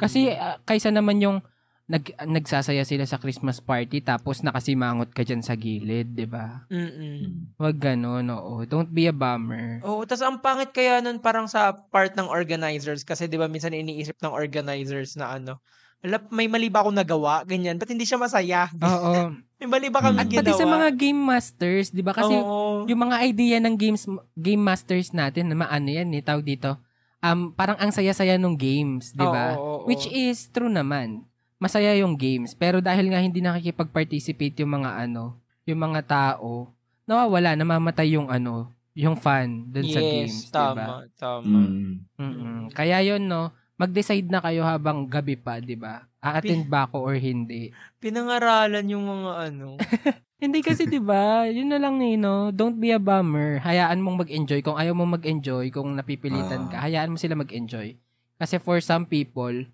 Kasi ah, kaysa naman yung nag, nagsasaya sila sa Christmas party tapos nakasimangot ka dyan sa gilid, di ba? Mm-mm. Wag ganun, oo. Don't be a bummer. Oo, tas ang pangit kaya nun parang sa part ng organizers kasi 'di ba minsan iniisip ng organizers na ano, "Hala, may mali ba akong nagawa?" ganyan. Ba't hindi siya masaya? Oo. may mali ba kami At ginawa? pati sa mga game masters, di ba? Kasi Oo. yung mga idea ng games game masters natin, na ano yan eh, tawag dito, um, parang ang saya-saya nung games, di ba? Which is true naman. Masaya yung games. Pero dahil nga hindi nakikipag-participate yung mga ano, yung mga tao, nawawala, namamatay yung ano, yung fun dun sa games, yes, di ba? tama, tama. Mm. Mm-mm. Kaya yun, no, mag-decide na kayo habang gabi pa, di ba? A-attend ba ako or hindi? Pinangaralan yung mga ano. Hindi kasi 'di ba? Yun na lang eh, no. Don't be a bummer. Hayaan mong mag-enjoy kung ayaw mo mag-enjoy, kung napipilitan ka, hayaan mo sila mag-enjoy. Kasi for some people,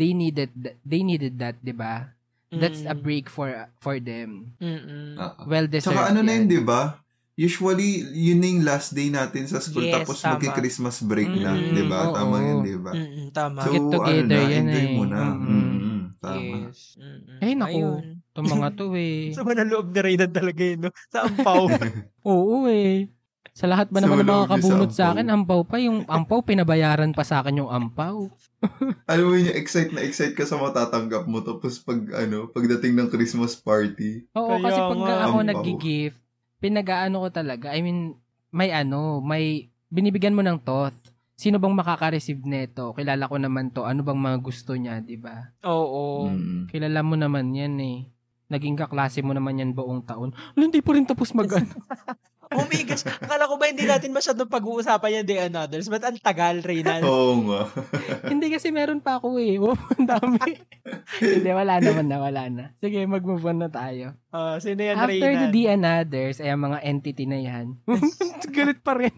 they needed th- they needed that, 'di ba? That's a Mm. break for for them. Mm-mm. Ah, Well deserved. Tsaka ano na yun, di ba? Usually, yun na yung last day natin sa school Yes, tapos tama. magki-Christmas break na, Mm, di ba? Tama yun, di ba? Mm-mm, tama. So, Get together ano na, yan enjoy eh. mo na. Mm-mm. Mm, tama. yes. Mm-mm. Ay, naku. Ayun. Itong mga to eh. Sa mga loob ni Reynan talaga yun, no? Sa ampaw. Oo eh. Sa lahat ba Sa naman ng mga sa kabunot sa ampaw. akin, ampaw pa. Yung ampaw, pinabayaran pa sa akin yung ampaw. Alam mo yun, excite na excite ka sa matatanggap mo. Tapos pag, ano, pagdating ng Christmas party, Oo, Kaya kasi pag nga. ako nag-gift, pinag-aano ko talaga. I mean, may ano, may binibigyan mo ng thought. Sino bang makaka-receive neto? Kilala ko naman to. Ano bang mga gusto niya, di ba? Oo. mm, Kilala mo naman yan eh. Naging kaklase mo naman yan buong taon. Hindi pa rin tapos mag Oh my gosh. Akala ko ba hindi natin masyadong pag-uusapan yan day and others? But ang tagal, Reynan. oo nga. Hindi kasi meron pa ako eh. Oh, ang dami. hindi, wala naman na, wala na. Sige, mag-move on na tayo. Ah, sino yan, After Reynan? the D and others, ay ang mga entity na yan. Galit pa rin.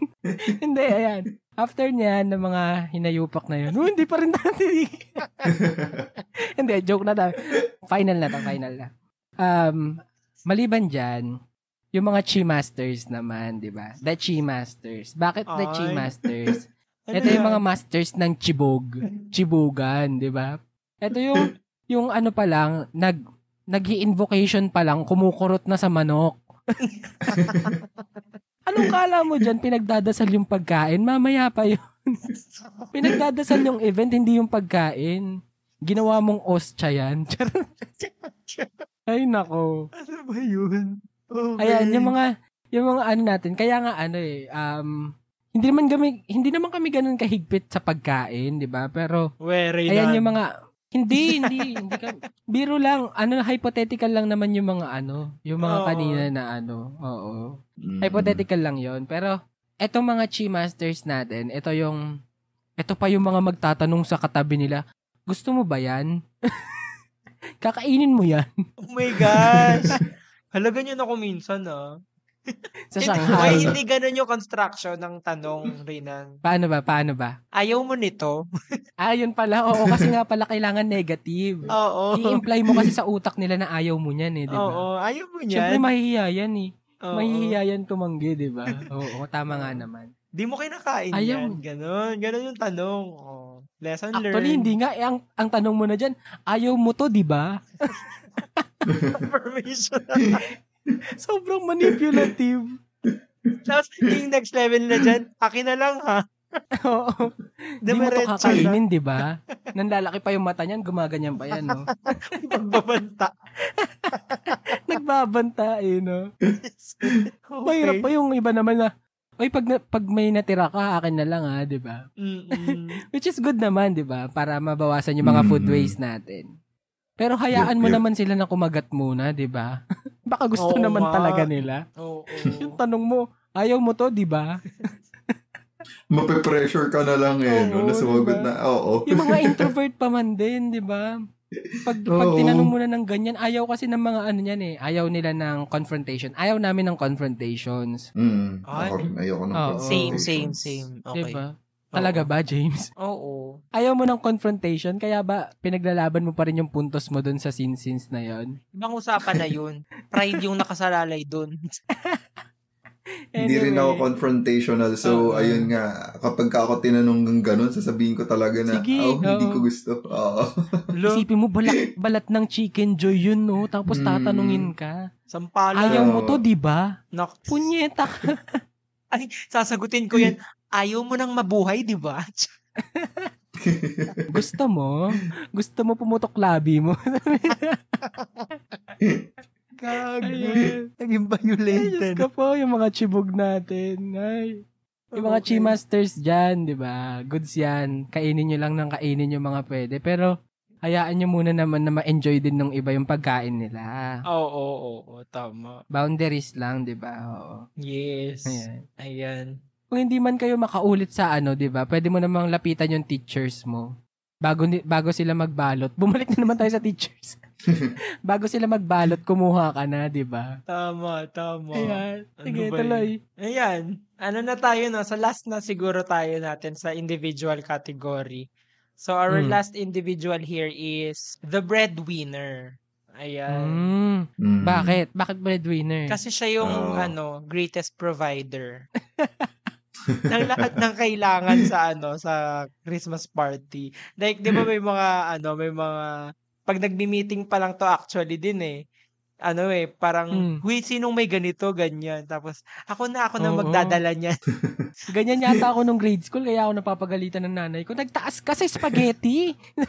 hindi, ayan. After niyan, ng mga hinayupak na yun, oh, hindi pa rin natin. hindi, joke na tayo. Final na to, final na. Um, maliban dyan, yung mga Chi Masters naman, di ba? The Chi Masters. Bakit the Chi. Masters? Ano Ito yung mga masters ng chibog. Chibugan, di ba? Ito yung, yung ano pa lang, nag, nag-invocation pa lang, kumukurot na sa manok. Anong kala mo dyan, pinagdadasal yung pagkain? Mamaya pa yun. pinagdadasal yung event, hindi yung pagkain. Ginawa mong ostya yan. Ay, nako. Ano ba yun? Okay. Ayan, yung mga, yung mga ano natin, kaya nga ano eh, um, hindi naman kami, hindi naman kami ganun kahigpit sa pagkain, di ba? Pero, We, Reynan. ayan yung mga, hindi, hindi, hindi ka, biro lang, ano, hypothetical lang naman yung mga ano, yung mga Oo. kanina na ano, oo. Mm. Hypothetical lang yon pero, etong mga chi masters natin, ito yung, ito pa yung mga magtatanong sa katabi nila, gusto mo ba yan? Kakainin mo yan Oh my gosh. Halaga niyo na ako minsan, ah. sa Hindi- Shanghai. Hindi ganun yung construction ng tanong, Reynan? Paano ba? Paano ba? Ayaw mo nito? Ah, yun pala. Oo, kasi nga pala kailangan negative. Oo. I-imply mo kasi sa utak nila na ayaw mo niyan eh, di ba? Oo, ayaw mo Siyempre niyan. mahihiya yan eh. Oo. Mahihiya yan tumanggi, di ba? Oo, tama nga naman. Di mo kinakain Ayaw. yan. Ganon. Ganon yung tanong. Oh. Lesson Actually, learned. hindi nga. Eh, ang, ang tanong mo na dyan, ayaw mo to, di ba? Confirmation. Sobrang manipulative. Tapos, yung next level na dyan, akin na lang ha. Oo. Di mo to Diretso na. kakainin, di ba? Nanlalaki pa yung mata niyan, gumaganyan pa yan, no? Pagbabanta. Nagbabanta eh, no? okay. Mahirap pa yung iba naman na, Oy, pag, na- pag may natira ka, akin na lang ha, di ba? Which is good naman, di ba? Para mabawasan yung mga food Mm. waste natin. Pero hayaan Yep, mo yep. naman sila na kumagat muna, di ba? Baka gusto Oo naman nga. talaga nila. Oo. Yung tanong mo, ayaw mo to, di ba? Mape-pressure ka na lang eh, no? Oo, Na sumagot diba? na, oo. Yung mga introvert pa man din, di ba? Pag, pag Oo. tinanong mo na ng ganyan, ayaw kasi ng mga ano yan eh. Ayaw nila ng confrontation. Ayaw namin ng confrontations. Mm, Ay. ako rin, ayoko ng Oo. Same, same, same. Di Okay. ba? Talaga ba, James? Oo. Ayaw mo ng confrontation, kaya ba pinaglalaban mo pa rin yung puntos mo dun sa sin-sins na yon? Ibang usapan na yun. Pride yung nakasalalay dun. Hindi rin ako confrontational. So, Oo. ayun nga, kapag ka ako tinanong ng ganun, sasabihin ko talaga na, Sige, oh, hindi oo. ko gusto. Oo. Lo, Isipin mo, balat, balat ng chicken joy yun, no? Tapos Mm. tatanungin ka. sampala. Ayaw mo to, di ba? Punyeta ka. Ay, sasagutin ko yan. Ayaw mo nang mabuhay, di ba? Gusto mo? Gusto mo pumutok labi mo? Gago. Naging Ay, violent. Diyos ko po, yung mga chibog natin. Ay. Yung mga Okay. chi masters dyan, di ba? Goods yan. Kainin nyo lang ng kainin yung mga pwede. Pero, hayaan nyo muna naman na ma-enjoy din ng iba yung pagkain nila. Oo, oo, oo, tama. Boundaries lang, di ba? Oo. Yes. Ayan. Ayan. Kung hindi man kayo makaulit sa ano, 'di ba? Pwede mo namang lapitan yung teachers mo. Bago ni- bago sila magbalot. Bumalik na naman tayo sa teachers. bago sila magbalot, kumuha ka na, 'di ba? Tama, tama. Ayan. Ano Sige, ba tuloy. Ayan. Ano na tayo na? Sa last na siguro tayo natin sa individual category. So, our Mm. last individual here is the breadwinner. Ayan. Mm. Mm. Bakit? Bakit breadwinner? Kasi siya yung Oo. ano, greatest provider. ng lahat ng kailangan sa ano sa Christmas party. Like 'di ba may mga ano, may mga pag nagmi-meeting pa lang to actually din eh. ano eh, parang, Hmm. huy, sinong may ganito, ganyan. Tapos, ako na, ako na Oo. magdadala niyan. Ganyan yata ako nung grade school, kaya ako napapagalitan ng nanay ko. Nagtaas ka sa spaghetti.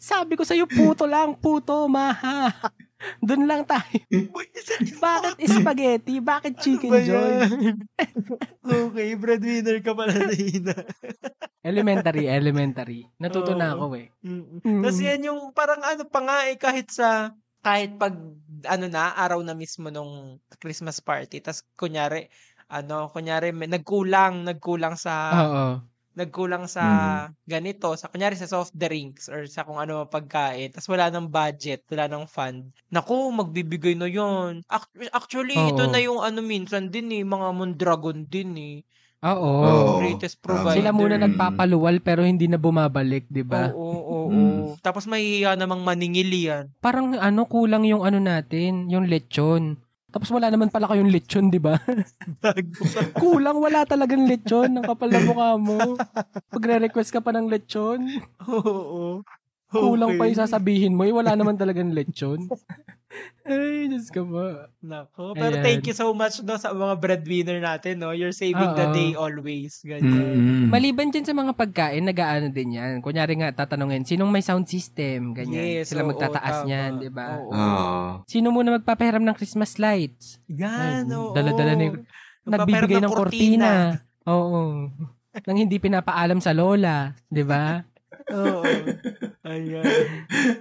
Sabi ko sa'yo, puto lang, puto, maha. Doon lang tayo. Bakit spaghetti? Bakit chicken Ba joy? okay, breadwinner ka pala na ina. Elementary, elementary. Natuto na Oo. ako eh. Mm. Mm. Tapos yan yung parang ano pa nga eh, kahit sa, kahit pag, ano na, araw na mismo nung Christmas party, tapos kunyari, ano, kunyari, may, nagkulang, nagkulang sa, Oo. Nagkulang sa ganito, sa kunyari sa soft drinks or sa kung ano pagkain, tapos wala nang budget, wala nang fund. Naku, magbibigay na yun. Ac- Actually, ito Oo. na yung ano minsan din eh, mga Mondragon din eh. Oo. Oo. Greatest provider. Sila muna Mm. nagpapaluwal pero hindi na bumabalik, 'di ba? Oo, oo, oo. Mm. Tapos mahihiya namang maningil yan. Parang ano kulang yung ano natin, yung lechon. Tapos wala naman pala kayong lechon, 'di ba? Kulang wala talagang lechon ng kapal na mukha mo. Pagre-request ka pa ng lechon, Oo. kulang pa Okay. yung sasabihin mo, eh, wala naman talagang lechon. Ay, Diyos ka ba. Nako. Pero Ayan. thank you so much no, sa mga breadwinner natin. No? You're saving the Oo. day always. Ganyan. Mm. Maliban dyan sa mga pagkain, nag-aano din yan. Kunyari nga, tatanungin, sinong may sound system? Ganyan. Yes, Sila oo, magtataas tama. niyan, di ba? Oo. Oo. Sino muna magpapahiram ng Christmas lights? Yan, oo. dala-dala na yung- Nagbibigay ng kortina. kortina. Oo. Nang hindi pinapaalam sa lola, di ba? Oo. Ayan.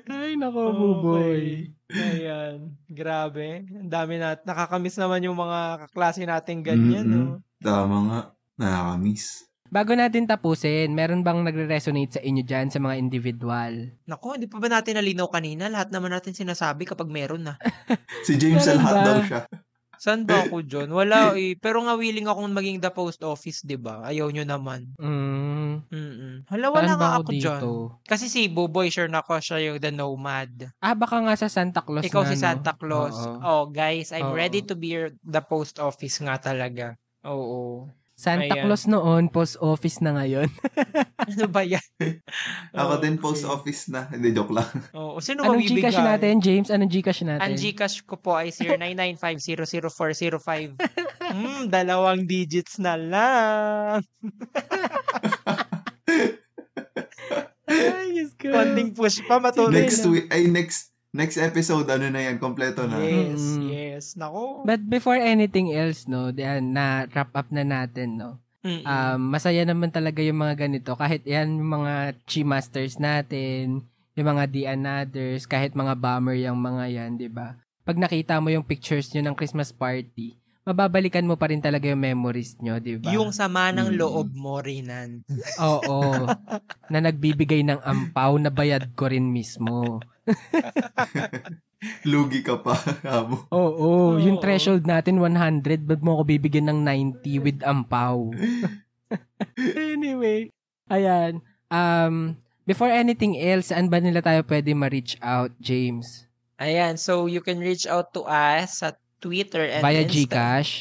Ay, nako, Okay. buboy. Ayan. Grabe. Ang dami na. Nakakamiss naman yung mga kaklase natin ganyan, Mm-mm. no? Tama nga. Nakakamiss. Bago natin tapusin, meron bang nagre-resonate sa inyo dyan sa mga individual? Naku, hindi pa ba natin nalinaw kanina? Lahat naman natin sinasabi kapag meron na. Si James Meron lahat ba? daw siya. Saan ba ako dyan? Wala eh. Pero nga willing akong maging the post office, di ba? Ayaw nyo naman. Mm. Hala, wala nga ako dito? Kasi si Buboy, sure na ako siya yung the nomad. Ah, baka nga sa Santa Claus Ikaw nga, si no? Santa Claus. Oo. Oh, guys, I'm Oo. ready to be your, the post office nga talaga. Oo. Santa Ayan. Claus noon, post office na ngayon. Ano ba yan? Ako din post Okay. office na. Hindi, joke lang. Oo. Sino Anong mamibigay? Gcash natin, James? Anong Gcash natin? Ang Gcash ko po ay 0995000405. Hmm, dalawang digits na lang. Ay, Diyos ko. Konting push pa matuloy Next na. week, ay next next episode, ano na yan, kompleto na. Yes, Mm. yes. Nako. But before anything else, no, yan, na wrap up na natin, no. Mm-mm. Um, masaya naman talaga yung mga ganito. Kahit yan, yung mga Chi Masters natin, yung mga The Anothers, kahit mga bomber yung mga yan, di ba? Pag nakita mo yung pictures nyo ng Christmas party, mababalikan mo pa rin talaga yung memories nyo, di ba? Yung sama ng Mm. loob mo, Rinan. Oo. na nagbibigay ng ampaw na bayad ko rin mismo. Lugi ka pa, Amo. Oo. Yung Oo. threshold natin, 100. Ba't mo ako bibigyan ng 90 with ampaw? anyway. Ayan. Um, before anything else, saan ba nila tayo pwede ma-reach out, James? Ayan, so you can reach out to us sa Twitter and Via Insta- Gcash?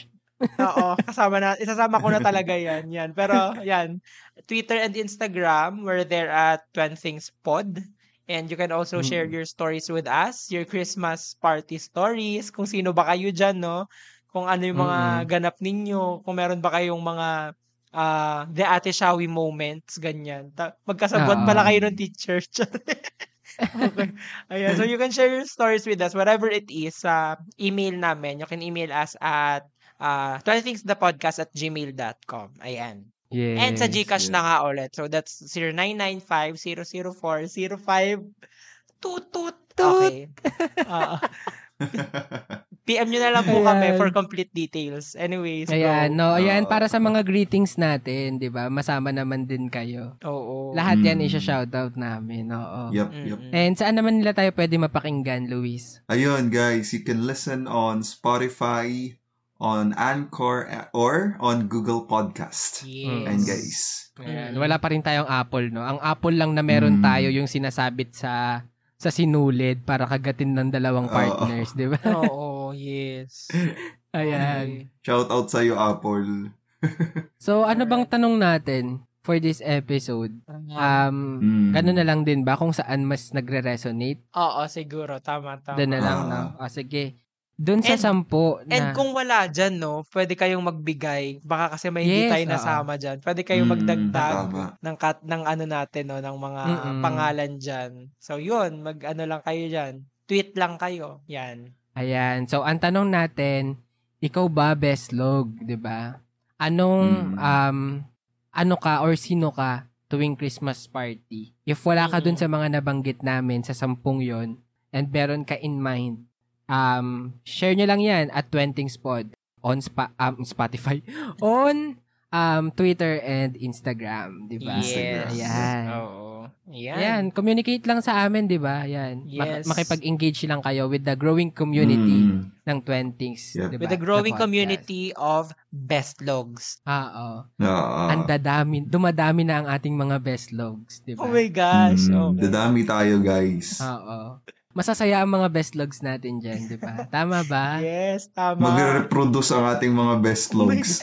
Oo, kasama na, isasama ko na talaga yan, yan. Pero, yan, Twitter and Instagram, we're there at Twen Things Pod. And you can also share Mm. your stories with us, your Christmas party stories, kung sino ba kayo dyan, no? Kung ano yung mga Mm-mm. ganap ninyo, kung meron ba kayong mga ah the ate shawi moments, ganyan. Ta- magkasabot Ah. pala kayo ng teacher. okay. Ayan. So you can share your stories with us, whatever it is, sa email namin. You can email us at uh, 20thingsthepodcast at gmail.com. Ayan. Yes. And sa Gcash yes. na nga ulit. So that's 0995-004-05 Toot toot. Okay. Ah. PM nyo na lang po kami Ayan. for complete details. Anyways, Ayan, go. no, ayan, para sa mga greetings natin, di ba? Masama naman din kayo. Oo. Lahat yan Mm. isa-shoutout namin, oo. Mm-mm. yup. And saan naman nila tayo pwede mapakinggan, Luis? Ayun, guys, you can listen on Spotify, on Anchor, eh, or on Google Podcast. Yes. And guys, Ayan, wala pa rin tayong Apple, no? Ang Apple lang na meron Mm. tayo yung sinasabit sa sa sinulid para kagatin ng dalawang partners, di ba? Oo, yes. Ayan. shout out sa'yo, Apple. So, ano bang tanong natin? for this episode. Um, Mm. Ganun na lang din ba kung saan mas nagre-resonate? oo, siguro. Tama, tama. Doon na lang, Ah. no? O, sige. Doon sa And- sampo na... And kung wala dyan, no, pwede kayong magbigay. Baka kasi may hindi Yes, tayo oo. nasama dyan. Pwede kayong Mm, magdagdag Tama. ng, kat, ng ano natin, no, ng mga Mm-mm. pangalan dyan. So, yun, mag ano lang kayo dyan. Tweet lang kayo. Yan. Ayan. So, ang tanong natin, ikaw ba best log, di ba? Anong, Mm. um, ano ka or sino ka tuwing Christmas party? If wala ka dun Mm. sa mga nabanggit namin sa sampung yon and meron ka in mind, um, share nyo lang yan at TwentingsPod on spa, um, Spotify, on um, Twitter and Instagram, di ba? Yes. Ayan. Oo. Yan. Ayan, communicate lang sa amin, di ba? Mak- Yes. makipag-engage lang kayo with the growing community Mm. ng Twentings, Yep. di ba? With the growing podcast. community of best logs. Ah, oo. Oo. Ang dadami, dumadami na ang ating mga best logs, di ba? Oh my gosh. Mm, okay. Dadami tayo, guys. Oo. Masasaya ang mga best logs natin dyan, di ba? Tama ba? Yes, tama. Magre-reproduce ang ating mga best Oh logs.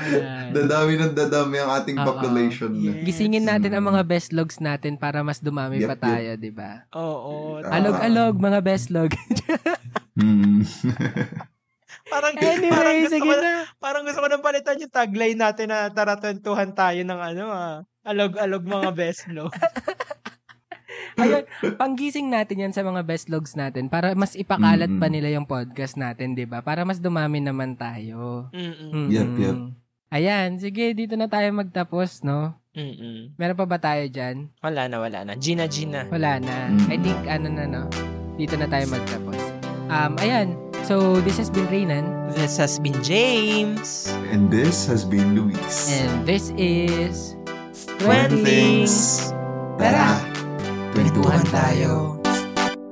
Ayan. dadami ng dadami ang ating Oo. population. Yes. Gisingin natin ang mga best logs natin para mas dumami Yep, pa yep. tayo, di ba? Oo. Ah. Alog-alog, mga best log. Mm. Parang, parang anyway, gusto sige ko, na. parang gusto ko nang palitan yung tagline natin na tara twentuhan tayo ng ano ah. Alog-alog mga best log. Ayun, panggising natin yan sa mga best logs natin para mas ipakalat pa Mm-mm. nila yung podcast natin, di ba? Para mas dumami naman tayo. Mm-mm. Yep, yep. Mm-mm. Ayan, sige, dito na tayo magtapos, no? Mm-mm. Meron pa ba tayo dyan? Wala na, wala na. Gina, Gina. Wala na. Mm. I think, ano na, no? Dito na tayo magtapos. Um, ayan. So, this has been Raynan. This has been James. And this has been Luis. And this is... Twentings. Tara! Kwentuhan tayo.